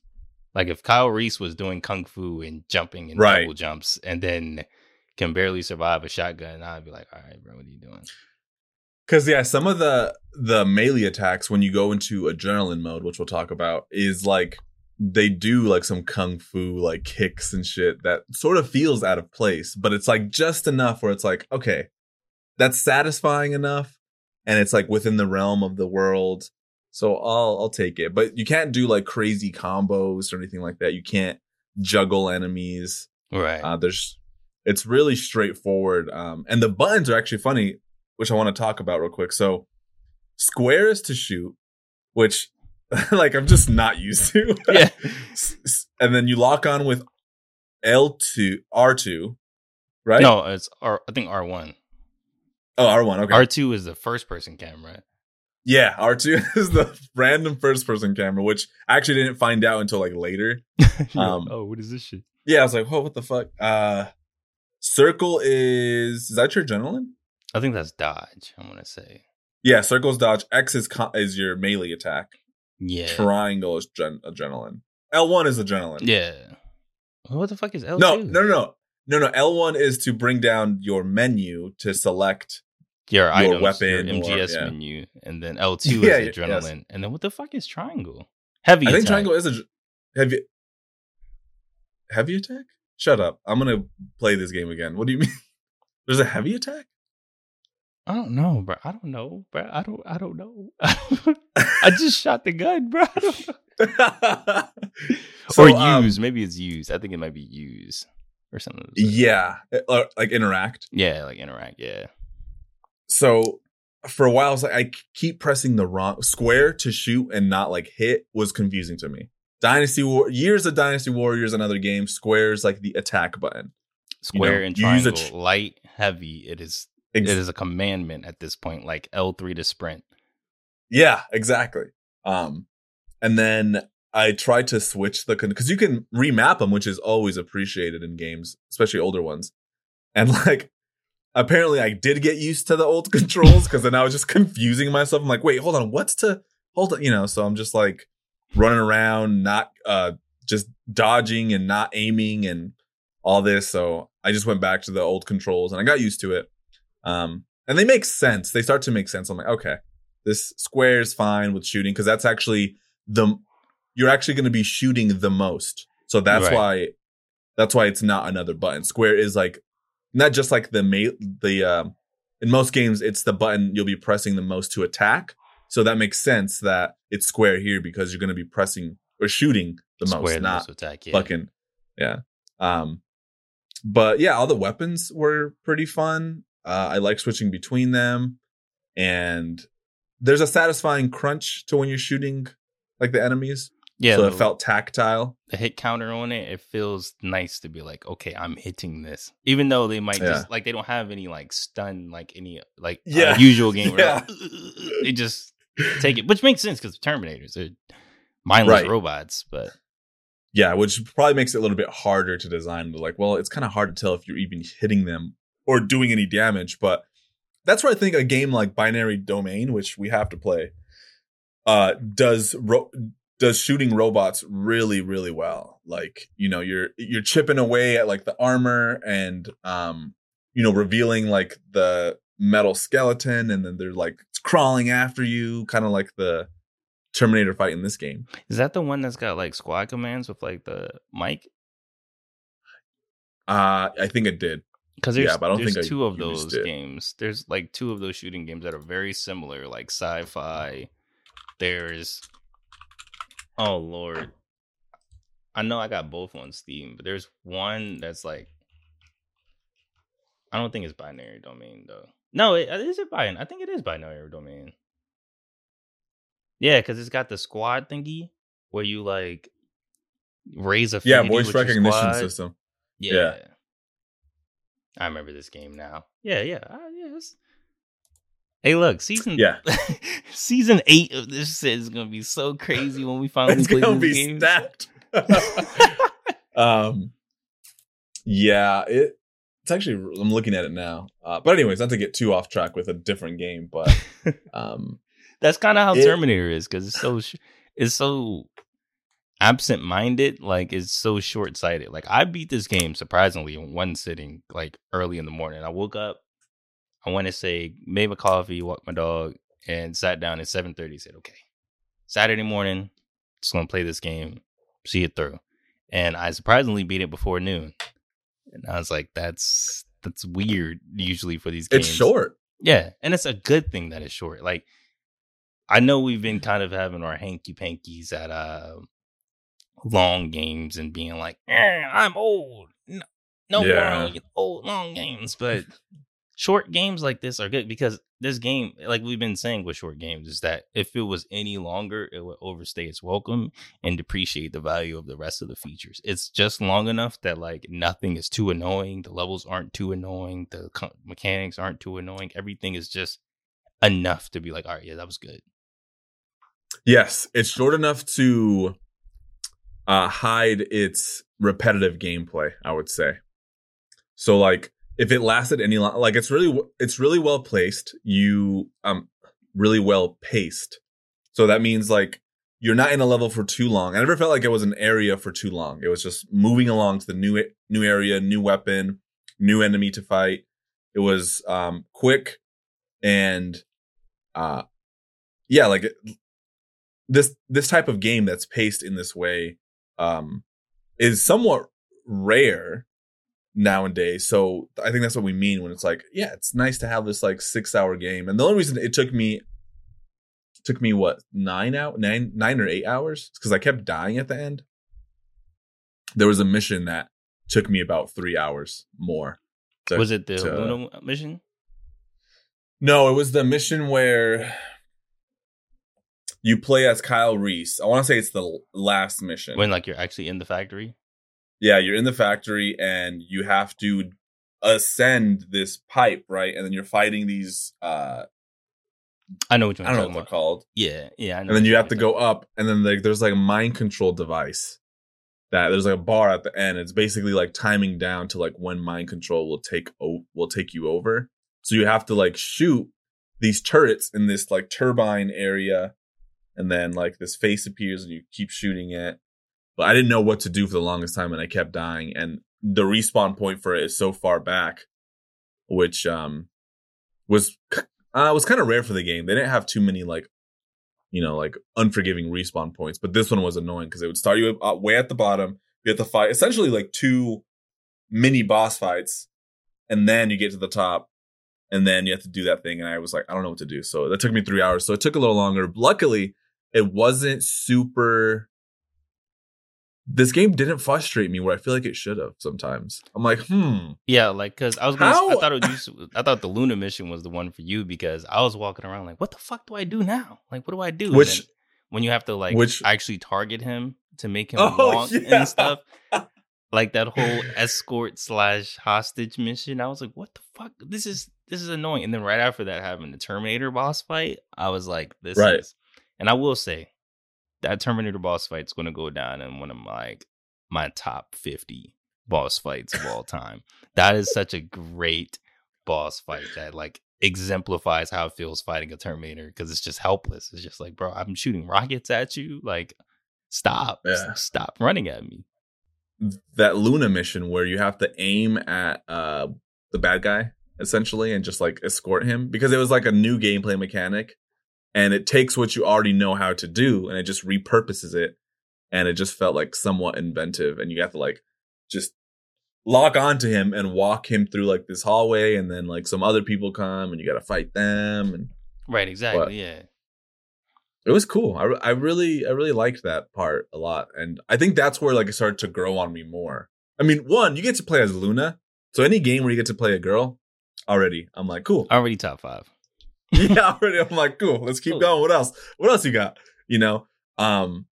A: Like if Kyle Reese was doing kung fu and jumping and
B: Right.
A: double jumps, and then can barely survive a shotgun, I'd be like, all right, bro, what are you doing?
B: because yeah, some of the the melee attacks when you go into adrenaline mode, which we'll talk about, is like they do like some kung fu like kicks and shit that sort of feels out of place, but it's like just enough where it's like okay, that's satisfying enough, and it's like within the realm of the world. So I'll I'll take it, but you can't do like crazy combos or anything like that. You can't juggle enemies.
A: Right.
B: Uh, there's, it's really straightforward. Um, and the buttons are actually funny, which I want to talk about real quick. So, square is to shoot, which, like, I'm just not used to.
A: yeah.
B: And then you lock on with L2, R2, right?
A: No, it's R. I think R one.
B: Oh, R1. Okay.
A: R two is the first person camera.
B: Yeah, R2 is the random first person camera, which I actually didn't find out until like later.
A: Like,
B: Um,
A: oh, what is this shit?
B: Yeah, I was like, oh, what the fuck? Uh Circle is is that your adrenaline?
A: I think that's dodge. I'm gonna say.
B: Yeah, circle's dodge. X is is your melee attack.
A: Yeah.
B: Triangle is gen- adrenaline. L1 is adrenaline.
A: Yeah. What the fuck is L2?
B: No, no, no, no. No, no. L1 is to bring down your menu to select.
A: Your, items,
B: weapon
A: your
B: or-
A: MGS
B: yeah.
A: menu, and then L2
B: Yeah,
A: is
B: yes.
A: adrenaline, and then what the fuck is triangle? Heavy.
B: I think triangle is a heavy heavy attack. Shut up! I'm gonna play this game again. What do you mean? There's a heavy attack.
A: I don't know, bro. I don't know, bro. I don't. I don't know. I just shot the gun, bro. Know.
B: So,
A: or
B: um,
A: use. Maybe it's used. I think it might be use or something.
B: yeah, like interact.
A: Yeah, like interact. Yeah.
B: so for a while, I was like, I keep pressing the wrong square to shoot and not like hit was confusing to me. Dynasty War, years of Dynasty Warriors and other games, squares like the attack button.
A: Square
B: know,
A: and
B: you use a
A: triangle,
B: tr-
A: light, heavy. It is.
B: Ex-
A: It is a commandment at this point, like L three to sprint.
B: Yeah, exactly. Um, and then I tried to switch the because you can remap them, which is always appreciated in games, especially older ones. And like, apparently, I did get used to the old controls because then I was just confusing myself. I'm like, wait, hold on, what's to hold on? You know, so I'm just like running around, not uh, just dodging and not aiming and all this. So I just went back to the old controls and I got used to it. Um, and they make sense. They start to make sense. I'm like, okay, this square is fine with shooting because that's actually the you're actually going to be shooting the most. So that's
A: Right.
B: why that's why it's not another button. Square is like not just like the ma- the um in most games it's the button you'll be pressing the most to attack. So that makes sense that it's square here because you're going to be pressing or shooting the
A: Square
B: most,
A: the
B: not
A: most attack. Yeah.
B: fucking yeah um but yeah all the weapons were pretty fun uh i like switching between them and there's a satisfying crunch to when you're shooting like the enemies
A: yeah.
B: so
A: the,
B: it felt tactile
A: the hit counter on it. It feels nice to be like, okay, I'm hitting this, even though they might
B: Yeah.
A: just like they don't have any like stun like any like uh,
B: Yeah.
A: usual game.
B: Yeah.
A: like, they just take it, which makes sense because the Terminators are mindless
B: Right.
A: robots, but
B: yeah which probably makes it a little bit harder to design but like well it's kind of hard to tell if you're even hitting them or doing any damage but that's where i think a game like binary domain which we have to play uh does ro- does shooting robots really really well. Like you know you're you're chipping away at like the armor and um you know revealing like the metal skeleton and then they're like crawling after you kind of like the terminator fight in this game.
A: Is that the one that's got like squad commands with like the mic?
B: uh i think it did
A: Because there's,
B: Yeah, but I don't think I
A: two of those
B: it.
A: games. There's like two of those shooting games that are very similar, like sci-fi. There's oh lord, I know I got both on Steam, but there's one that's like I don't think it's binary domain though. No, it, is it binary? I think it is binary domain. Yeah, because it's got the squad thingy where you like raise a
B: yeah voice recognition system
A: yeah.
B: Yeah.
A: I remember this game now. Yeah, yeah. Uh, yes. Hey, look, season
B: Yeah.
A: season eight of this shit is gonna be so crazy when we finally
B: it's
A: play
B: gonna be
A: game.
B: stacked um yeah it it's actually i'm looking at it now uh, but anyways not to get too off track with a different game but um
A: That's kind of how
B: It-
A: Terminator is because it's so it's so absent minded. Like it's so short sighted. Like I beat this game surprisingly in one sitting, like early in the morning. I woke up. I want to say made my coffee, walked my dog, and sat down at seven thirty. Said, "Okay, Saturday morning, just gonna play this game, see it through." And I surprisingly beat it before noon. And I was like, "That's that's weird. Usually for these games,
B: it's short
A: yeah, and it's a good thing that it's short. Like I know we've been kind of having our hanky pankies at uh long games and being like, eh, I'm old. No, no
B: Yeah.
A: more old long games, but short games like this are good because this game, like we've been saying with short games, is that if it was any longer, it would overstay its welcome and depreciate the value of the rest of the features. It's just long enough that like nothing is too annoying, the levels aren't too annoying, the co- mechanics aren't too annoying. Everything is just enough to be like, all right, yeah, that was good.
B: Yes, it's short enough to uh, hide its repetitive gameplay. I would say. So, like, if it lasted any long, like it's really it's really well placed. You um really well paced. So that means like you're not in a level for too long. I never felt like it was an area for too long. It was just moving along to the new new area, new weapon, new enemy to fight. It was um quick and uh yeah, like this this type of game that's paced in this way um is somewhat rare nowadays. So I think that's what we mean when it's like, yeah, it's nice to have this like six hour game. And the only reason it took me took me what nine out nine nine or eight hours because I kept dying at the end. There was a mission that took me about three hours more.
A: To, was it the to, Luna mission?
B: No, it was the mission where you play as Kyle Reese. I want to say it's the last mission
A: when like you're actually in the factory.
B: Yeah, you're in the factory and you have to ascend this pipe, right? And then you're fighting these uh
A: I know what you're
B: I don't know what they're called.
A: Yeah, yeah.
B: and then you have to go up, and then like there's like a mind control device that there's like a bar at the end. It's basically like timing down to like when mind control will take o- will take you over. So you have to like shoot these turrets in this like turbine area, and then like this face appears, and you keep shooting it. But I didn't know what to do for the longest time, and I kept dying. And the respawn point for it is so far back, which um was uh, was kind of rare for the game. They didn't have too many like, you know, like unforgiving respawn points. But this one was annoying because it would start you way at the bottom. You have to fight essentially like two mini boss fights, and then you get to the top, and then you have to do that thing. And I was like, I don't know what to do. So that took me three hours. So it took a little longer. Luckily, it wasn't super this game didn't frustrate me where I feel like it should have sometimes. I'm like, hmm.
A: Yeah, like because I was gonna, I thought it was, I thought the Luna mission was the one for you because I was walking around like, what the fuck do I do now? Like, what do I do?
B: Which
A: when you have to like which actually target him to make him oh, walk yeah. and stuff. Like that whole escort slash hostage mission, I was like, "What the fuck? This is this is annoying." And then right after that, having the Terminator boss fight, I was like, "This right. is." And I will say, that Terminator boss fight's going to go down in one of my like my top 50 boss fights of all time. that is such a great boss fight that like exemplifies how it feels fighting a Terminator because it's just helpless. It's just like, bro, I'm shooting rockets at you. Like, stop, yeah. stop running at me.
B: That Luna mission where you have to aim at uh the bad guy essentially and just like escort him because it was like a new gameplay mechanic and it takes what you already know how to do and it just repurposes it and it just felt like somewhat inventive and you have to like just lock onto him and walk him through like this hallway and then like some other people come and you got to fight them and
A: right exactly but yeah.
B: it was cool. I, I really i really liked that part a lot and i think that's where like it started to grow on me more. I mean one you get to play as luna so any game where you get to play a girl already i'm like cool.
A: Already top five
B: yeah, already. I'm like, cool. Let's keep cool. going. What else? What else you got? You know. Um,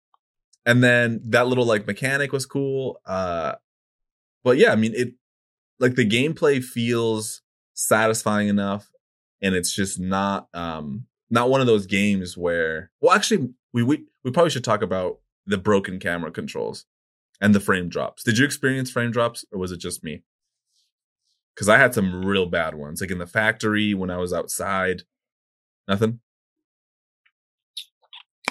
B: and then that little like mechanic was cool. Uh, but yeah, I mean, it like the gameplay feels satisfying enough, and it's just not um not one of those games where. Well, actually, we we we probably should talk about the broken camera controls and the frame drops. Did you experience frame drops, or was it just me? Because I had some real bad ones, like in the factory when I was outside. Nothing.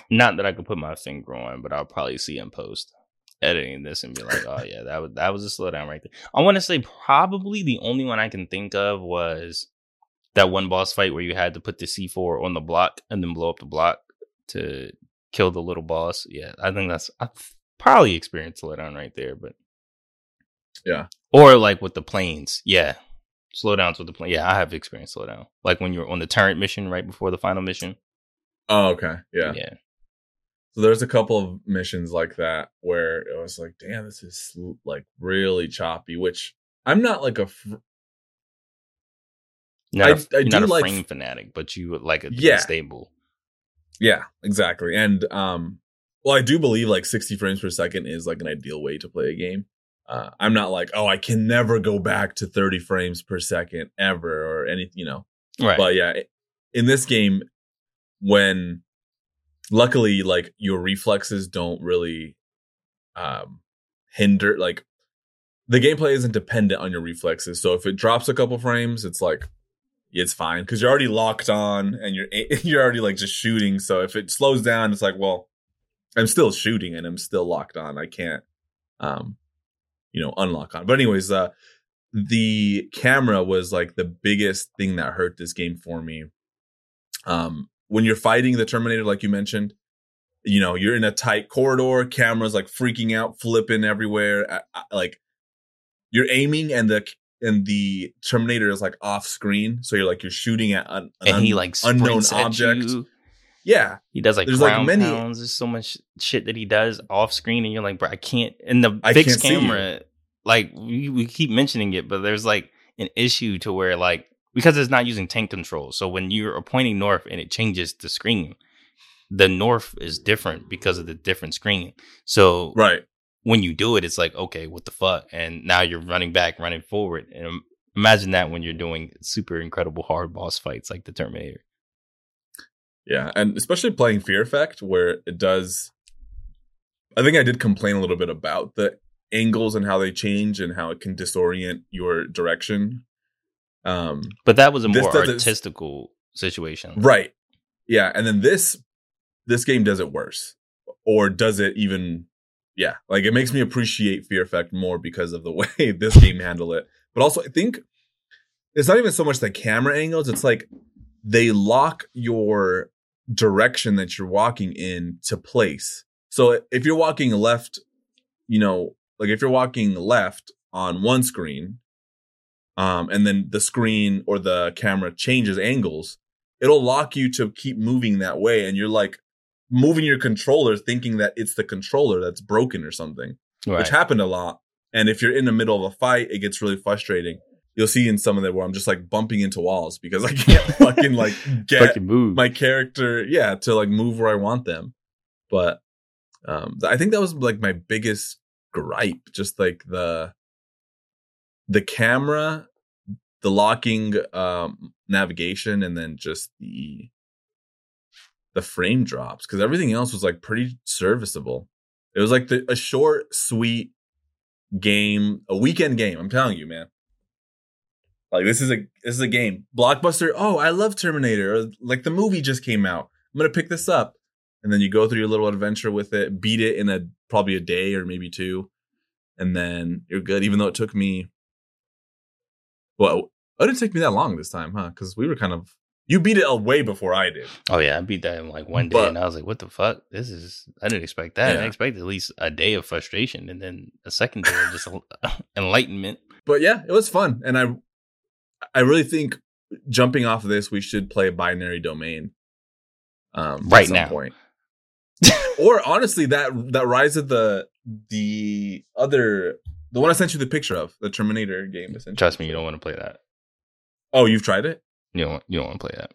A: Not that I could put my finger on, but I'll probably see in post editing this and be like, "Oh yeah, that was that was a slowdown right there." I want to say probably the only one I can think of was that one boss fight where you had to put the C4 on the block and then blow up the block to kill the little boss. Yeah, I think that's I probably experienced slowdown right there, but
B: yeah,
A: or like with the planes. Yeah, slowdowns with the plane. Yeah, I have experienced slowdown. Like when you're on the turret mission right before the final mission.
B: Oh, okay. Yeah.
A: Yeah.
B: So there's a couple of missions like that where it was like, damn, this is like really choppy. Which I'm not like a. Fr-
A: not I, a, I not a like frame f- fanatic, but you like it yeah. stable.
B: Yeah, exactly. And um, well, I do believe like 60 frames per second is like an ideal way to play a game. Uh, I'm not like, oh, I can never go back to 30 frames per second ever or anything, you know.
A: Right.
B: But yeah, in this game, when luckily, like your reflexes don't really um hinder like the gameplay isn't dependent on your reflexes. So if it drops a couple frames, it's like it's fine because you're already locked on and you're you're already like just shooting. So if it slows down, it's like, well, I'm still shooting and I'm still locked on. I can't, um, you know, unlock on. But anyways, uh, the camera was like the biggest thing that hurt this game for me. Um, when you're fighting the Terminator, like you mentioned, you know, you're in a tight corridor, cameras like freaking out, flipping everywhere. like you're aiming and the and the Terminator is like off screen, so you're like you're shooting at an,
A: and he like unknown object. You.
B: Yeah,
A: he does like there's like many pounds. There's so much shit that he does off screen, and you're like, bro, I can't. And the I fixed camera, like we, we keep mentioning it, but there's like an issue to where like because it's not using tank control. So when you're pointing north and it changes the screen, the north is different because of the different screen. So
B: right
A: when you do it, it's like, okay, what the fuck? And now you're running back, running forward. And imagine that when you're doing super incredible hard boss fights like the Terminator.
B: Yeah, and especially playing Fear Effect, where it does. I think I did complain a little bit about the angles and how they change and how it can disorient your direction. Um,
A: but that was a more artistical situation,
B: right? Yeah, and then this this game does it worse, or does it even yeah, like it makes me appreciate Fear Effect more because of the way this game handled it. But also, I think it's not even so much the camera angles; it's like they lock your direction that you're walking in to place. So if you're walking left, you know, like if you're walking left on one screen, um, and then the screen or the camera changes angles, it'll lock you to keep moving that way, and you're like moving your controller thinking that it's the controller that's broken or something, right. which happened a lot. And if you're in the middle of a fight, it gets really frustrating. You'll see in some of them where I'm just like bumping into walls because I can't fucking like get fucking move. my character, yeah, to like move where I want them. But um I think that was like my biggest gripe, just like the the camera, the locking um navigation, and then just the the frame drops because everything else was like pretty serviceable. It was like the, a short, sweet game, a weekend game. I'm telling you, man. Like this is a this is a game. Blockbuster. Oh, I love Terminator. Or, like the movie just came out. I'm gonna pick this up, and then you go through your little adventure with it. Beat it in a probably a day or maybe two, and then you're good. Even though it took me, well, it didn't take me that long this time, huh? Because we were kind of you beat it way before I did.
A: Oh yeah, I beat that in like one day, but, and I was like, "What the fuck? This is." I didn't expect that. Yeah. I expected at least a day of frustration, and then a second day of just enlightenment.
B: But yeah, it was fun, and I, I really think jumping off of this, we should play Binary Domain.
A: Um, right now, point.
B: or honestly, that that Rise of the the other the one I sent you the picture of the Terminator game.
A: Trust me, you don't want to play that.
B: Oh, you've tried it?
A: You don't you don't want to play that.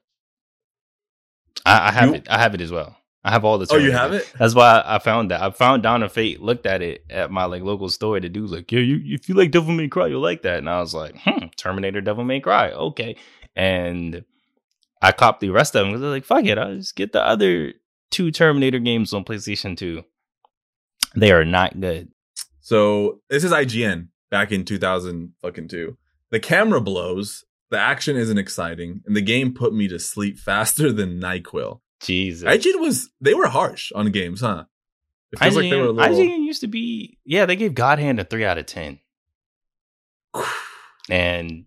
A: I, I have you, it. I have it as well. I have all the.
B: Oh, you have it.
A: That's why I found that. I found Dawn of Fate. Looked at it at my like local store. The dude's like, "Yeah, you if you like Devil May Cry, you'll like that." And I was like, "Hmm, Terminator, Devil May Cry, okay." And I copped the rest of them because they're like, "Fuck it, I'll just get the other two Terminator games on PlayStation Two. They are not good."
B: So this is IGN back in 2000 fucking two. The camera blows the action isn't exciting, and the game put me to sleep faster than NyQuil.
A: Jesus.
B: IGN was they were harsh on games, huh?
A: It feels IGN, like they were a little... IGN used to be yeah, they gave God Hand a three out of ten. and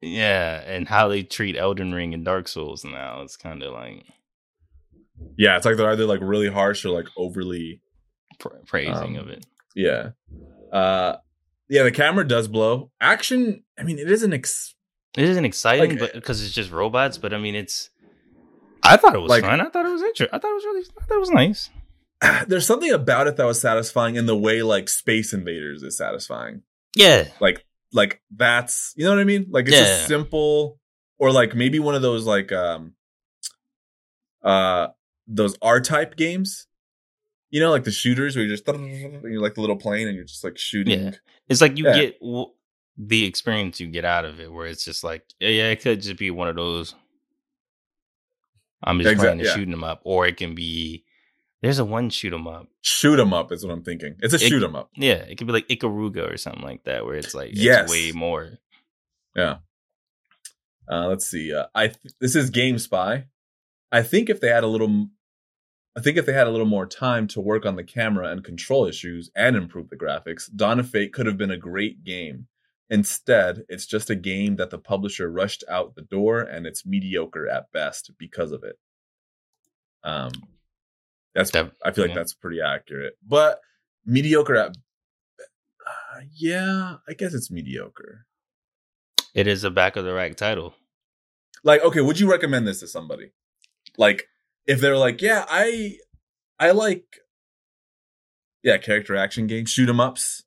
A: yeah, and how they treat Elden Ring and Dark Souls now, it's kind of like
B: yeah, it's like they're either like really harsh or like overly
A: pra- praising um, of it.
B: Yeah. Uh yeah, the camera does blow. Action, I mean, it isn't. Ex-
A: it isn't exciting, like, but because it's just robots. But I mean, it's. I thought it was like, fun. I thought it was interesting. I thought it was really. I thought it was nice.
B: There's something about it that was satisfying in the way like Space Invaders is satisfying.
A: Yeah,
B: like like that's you know what I mean. Like it's yeah. just simple, or like maybe one of those like um uh those R type games you know, like the shooters where you're just you're like the little plane and you're just like shooting.
A: Yeah. It's like you yeah. get the experience you get out of it, where it's just like, yeah, yeah, it could just be one of those. I'm just
B: Exact-
A: playing to
B: yeah.
A: shoot 'em up, or it can be. There's a one shoot 'em up.
B: Shoot 'em up is what I'm thinking. It's a
A: It-
B: shoot 'em up.
A: Yeah, it could be like Ikaruga or something like that, where it's like it's way more. Yeah.
B: Uh, let's see. Uh, I th- this is Game Spy. I think if they had a little, I think if they had a little more time to work on the camera and control issues and improve the graphics, Dawn of Fate could have been a great game. Instead, it's just a game that the publisher rushed out the door, and it's mediocre at best because of it. Um, that's
A: That-
B: I feel like
A: yeah.
B: that's pretty accurate, but mediocre at. Uh, yeah, I guess it's mediocre.
A: It is a back of the rack title.
B: like okay would you recommend this to somebody like if they're like yeah i i like yeah character action games shoot 'em ups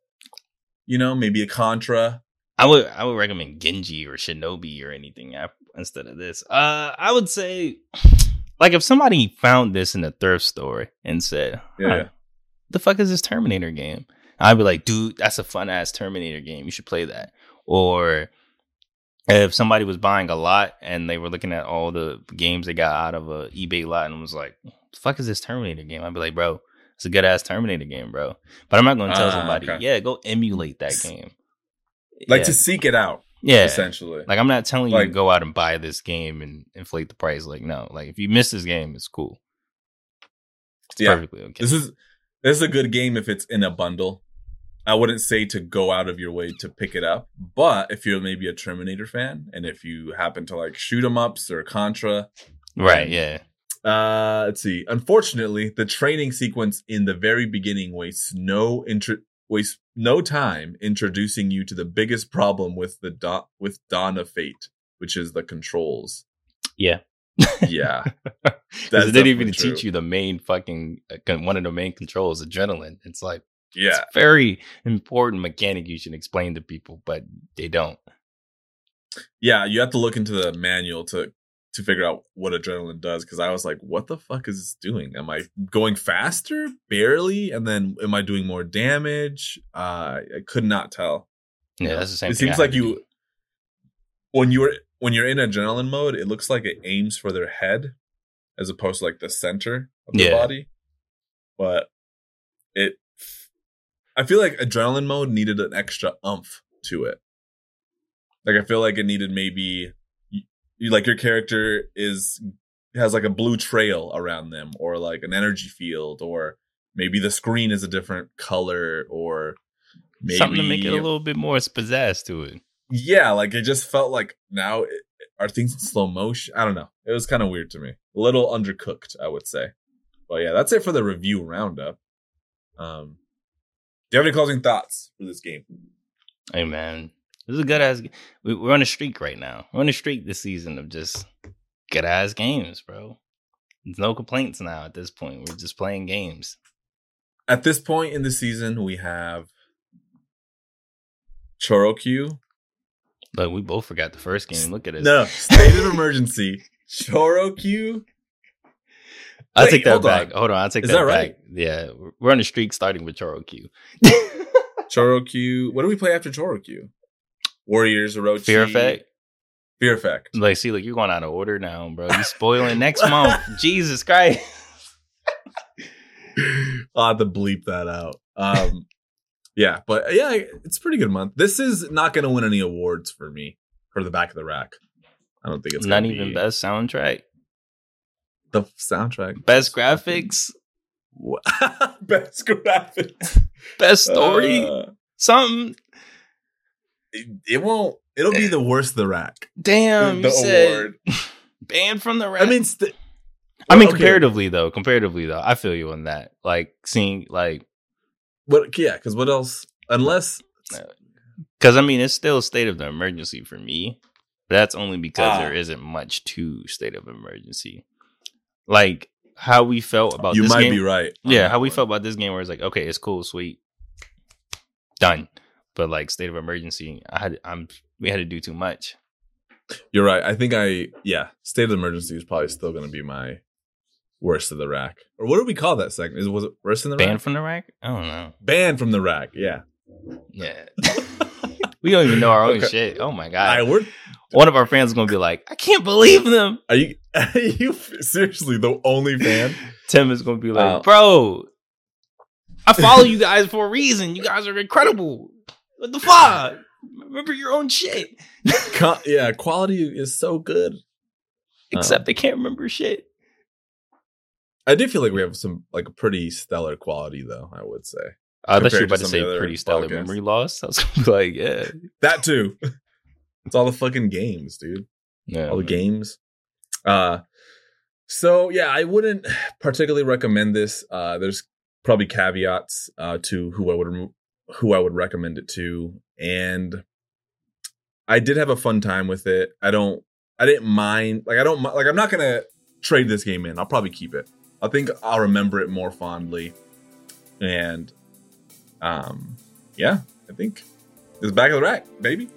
B: you know maybe a contra
A: I would I would recommend Genji or Shinobi or anything instead of this. Uh, I would say, like, if somebody found this in a thrift store and said,
B: Yeah,
A: "Huh, the fuck is this Terminator game?" I'd be like, "Dude, that's a fun ass Terminator game. You should play that." Or if somebody was buying a lot and they were looking at all the games they got out of a eBay lot and was like, "The fuck is this Terminator game?" I'd be like, "Bro, it's a good ass Terminator game, bro." But I'm not going to tell
B: Ah,
A: somebody,
B: okay.
A: "Yeah, go emulate that game."
B: Like
A: Yeah.
B: to seek it out
A: yeah,
B: essentially
A: like I'm not telling you
B: Like-
A: to go out and buy this game and inflate the price. Like no, like if you miss this game, it's cool. It's
B: yeah
A: perfectly okay.
B: this is this is a good game if it's in a bundle i wouldn't say to go out of your way to pick it up but if you're maybe a terminator fan and if you happen to like shoot 'em ups or contra
A: right? Yeah.
B: Uh, let's see. Unfortunately, the training sequence in the very beginning wastes no intro wastes no time introducing you to the biggest problem with the da- with Dawn of Fate, which is the controls.
A: Yeah.
B: Yeah, That's
A: it didn't even
B: definitely
A: teach you the main fucking uh, one of the main controls, adrenaline. It's like
B: yeah.
A: it's very important mechanic you should explain to people, but they don't.
B: yeah, you have to look into the manual to to figure out what adrenaline does because I was like, what the fuck is this doing? Am I going faster? Barely, and then am I doing more damage? Uh, I could not tell.
A: Yeah, that's the same.
B: It
A: thing I
B: seems
A: had
B: like you when you're when you're in adrenaline mode, it looks like it aims for their head as opposed to like the center of the
A: Yeah.
B: body. But it I feel like adrenaline mode needed an extra umph to it. Like I feel like it needed maybe you, like your character is has like a blue trail around them or like an energy field or maybe the screen is a different color or maybe
A: something to make it a little bit more pizzazz to it.
B: yeah, like it just felt like now it, are things in slow motion? I don't know. It was kind of weird to me. A little undercooked, I would say. But yeah, that's it for the review roundup. Um, do you have any closing thoughts for this game?
A: Hey man, this is a good ass. We, we're on a streak right now. We're on a streak this season of just good ass games, bro. There's no complaints now at this point. We're just playing games.
B: At this point in the season, we have Choro Q.
A: Look, we both forgot the first game. Look at us.
B: No, State of Emergency. Choro
A: Q.
B: I
A: take that
B: hold
A: back.
B: on.
A: Hold on, I take
B: Is
A: that,
B: that right?
A: back. Yeah, we're on a streak starting with Choro Q.
B: Choro Q. What do we play after Choro Q? Warriors, Orochi.
A: Fear Effect.
B: Fear Effect.
A: Like, see, like you're going out of order now, bro. You spoiling next month. Jesus Christ.
B: I'll have to bleep that out. Um, yeah, but yeah, it's a pretty good month. This is not going to win any awards for me for the back of the rack. I don't think it's
A: Not even
B: be
A: best soundtrack,
B: the soundtrack.
A: best graphics,
B: best graphics,
A: best story,
B: Uh,
A: something.
B: It, it won't. It'll be the worst of the rack.
A: Damn,
B: the
A: you said
B: award.
A: banned from the
B: rack.
A: I
B: mean, st-
A: I mean,
B: okay.
A: comparatively though, comparatively though, I feel you on that. Like seeing, like,
B: what? Yeah, because what else? Unless
A: because I mean, it's still state of the emergency for me. But that's only because
B: Ah.
A: there isn't much to state of emergency. Like how we felt about
B: you
A: this
B: might
A: game.
B: be right.
A: Yeah, how we felt about this game, where it's like, okay, it's cool, sweet, done. But like state of emergency, I had, I'm, we had to do too much.
B: You're right. I think I yeah. State of emergency is probably still going to be my worst of the rack. Or what do we call that segment? Is was it worst in the
A: Banned
B: rack?
A: from the rack? I don't know.
B: Banned from the rack. Yeah.
A: Yeah, we don't even know our own
B: Okay.
A: shit. Oh my
B: I
A: god,
B: we're
A: one of our fans is gonna be like, I can't believe them.
B: are you you seriously the only fan?
A: Tim is gonna be like,
B: Uh,
A: bro, I follow you guys for a reason. You guys are incredible. What the fuck? Remember your own shit.
B: Co- yeah, quality is so good.
A: Except they can't remember shit.
B: I do feel like we have some like pretty stellar quality though. I would say
A: I thought you were about
B: to
A: to
B: some of the
A: say pretty stellar
B: podcasts.
A: memory loss. I was like, yeah.
B: that too. it's all the fucking games, dude.
A: Yeah.
B: all the
A: man.
B: games. Uh so yeah, I wouldn't particularly recommend this. Uh there's probably caveats uh to who I would remo- who I would recommend it to and I did have a fun time with it. I don't I didn't mind like I don't like I'm not going to trade this game in. I'll probably keep it. I think I'll remember it more fondly. And um yeah, I think it's back of the rack, baby.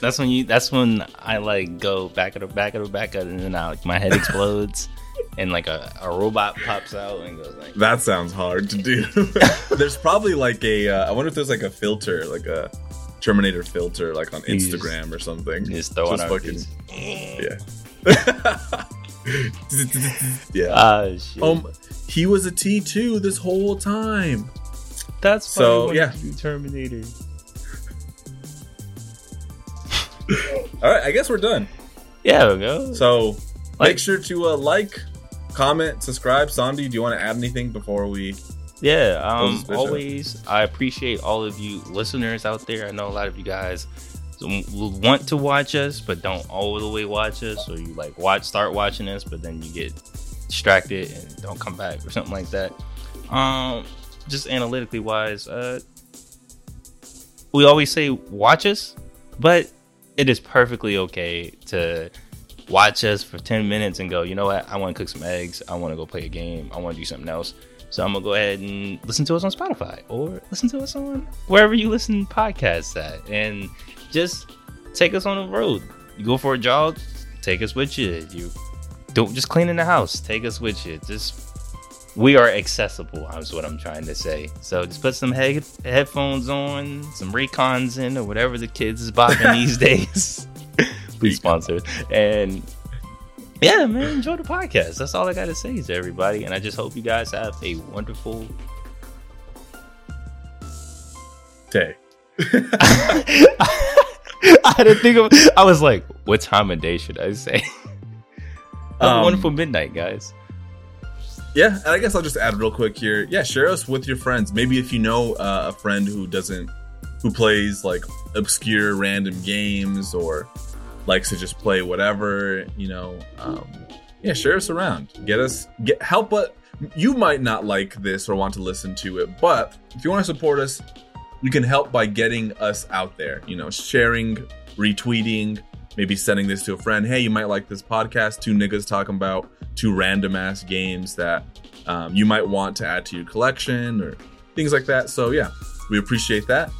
A: That's when you. That's when I like go back of the back of the back of, it, and then I, like my head explodes, and like a, a robot pops out and goes like,
B: That sounds hard to do. there's probably like a. Uh, I wonder if there's like a filter, like a Terminator filter, like on
A: You just-
B: Instagram or something.
A: just throwing
B: Just fucking- Yeah. yeah.
A: Ah shit.
B: Um, he was a T two this whole time.
A: that's
B: so,
A: so
B: yeah.
A: yeah. Terminator.
B: All right, I guess we're done.
A: Yeah, we go.
B: So
A: Like-
B: make sure to uh, like, comment, subscribe. Sandy, do you want to add anything before we?
A: Yeah, um,
B: this bitch up.
A: always I appreciate all of you listeners out there. I know a lot of you guys want to watch us, but don't all the way watch us, or you like watch start watching us, but then you get distracted and don't come back or something like that. Um, just analytically wise, uh, we always say watch us, but it is perfectly okay to watch us for 10 minutes and go, you know what? I want to cook some eggs. I want to go play a game. I want to do something else. So I'm going to go ahead and listen to us on Spotify or listen to us on wherever you listen to podcasts at. And just take us on the road. You go for a jog, take us with you. You don't just clean in the house, take us with you. Just we are accessible, is what I'm trying to say. So just put some head- headphones on, some Raycons in, or whatever the kids is bopping these days. Please sponsor. And yeah, man, enjoy the podcast. That's all I got to say to everybody. And I just hope you guys have a wonderful.
B: Day.
A: I had to think of. I was like, what time of day should I say? have
B: Um,
A: a wonderful midnight, guys.
B: Yeah, and I guess I'll just add real quick here. Yeah, share us with your friends. Maybe if you know uh, a friend who doesn't, who plays like obscure random games or likes to just play whatever, you know, um, yeah, share us around. Get us, get help. But you might not like this or want to listen to it, but if you want to support us, you can help by getting us out there. You know, sharing, retweeting, maybe sending this to a friend. Hey, you might like this podcast. Two niggas talking about two random ass games that um, you might want to add to your collection or things like that. So yeah, we appreciate that.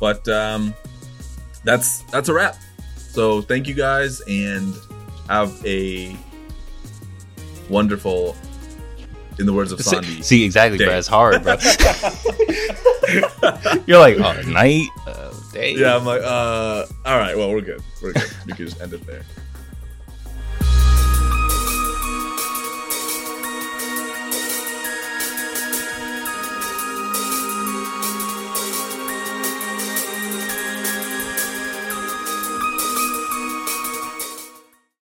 B: But um, that's that's a wrap. So thank you guys and have a wonderful, in the words of Sandy.
A: see, exactly, bro. It's hard, bro. You're like, oh, night, uh, day.
B: yeah, I'm like, uh, all right, well, we're good. We're good. We can just end it there.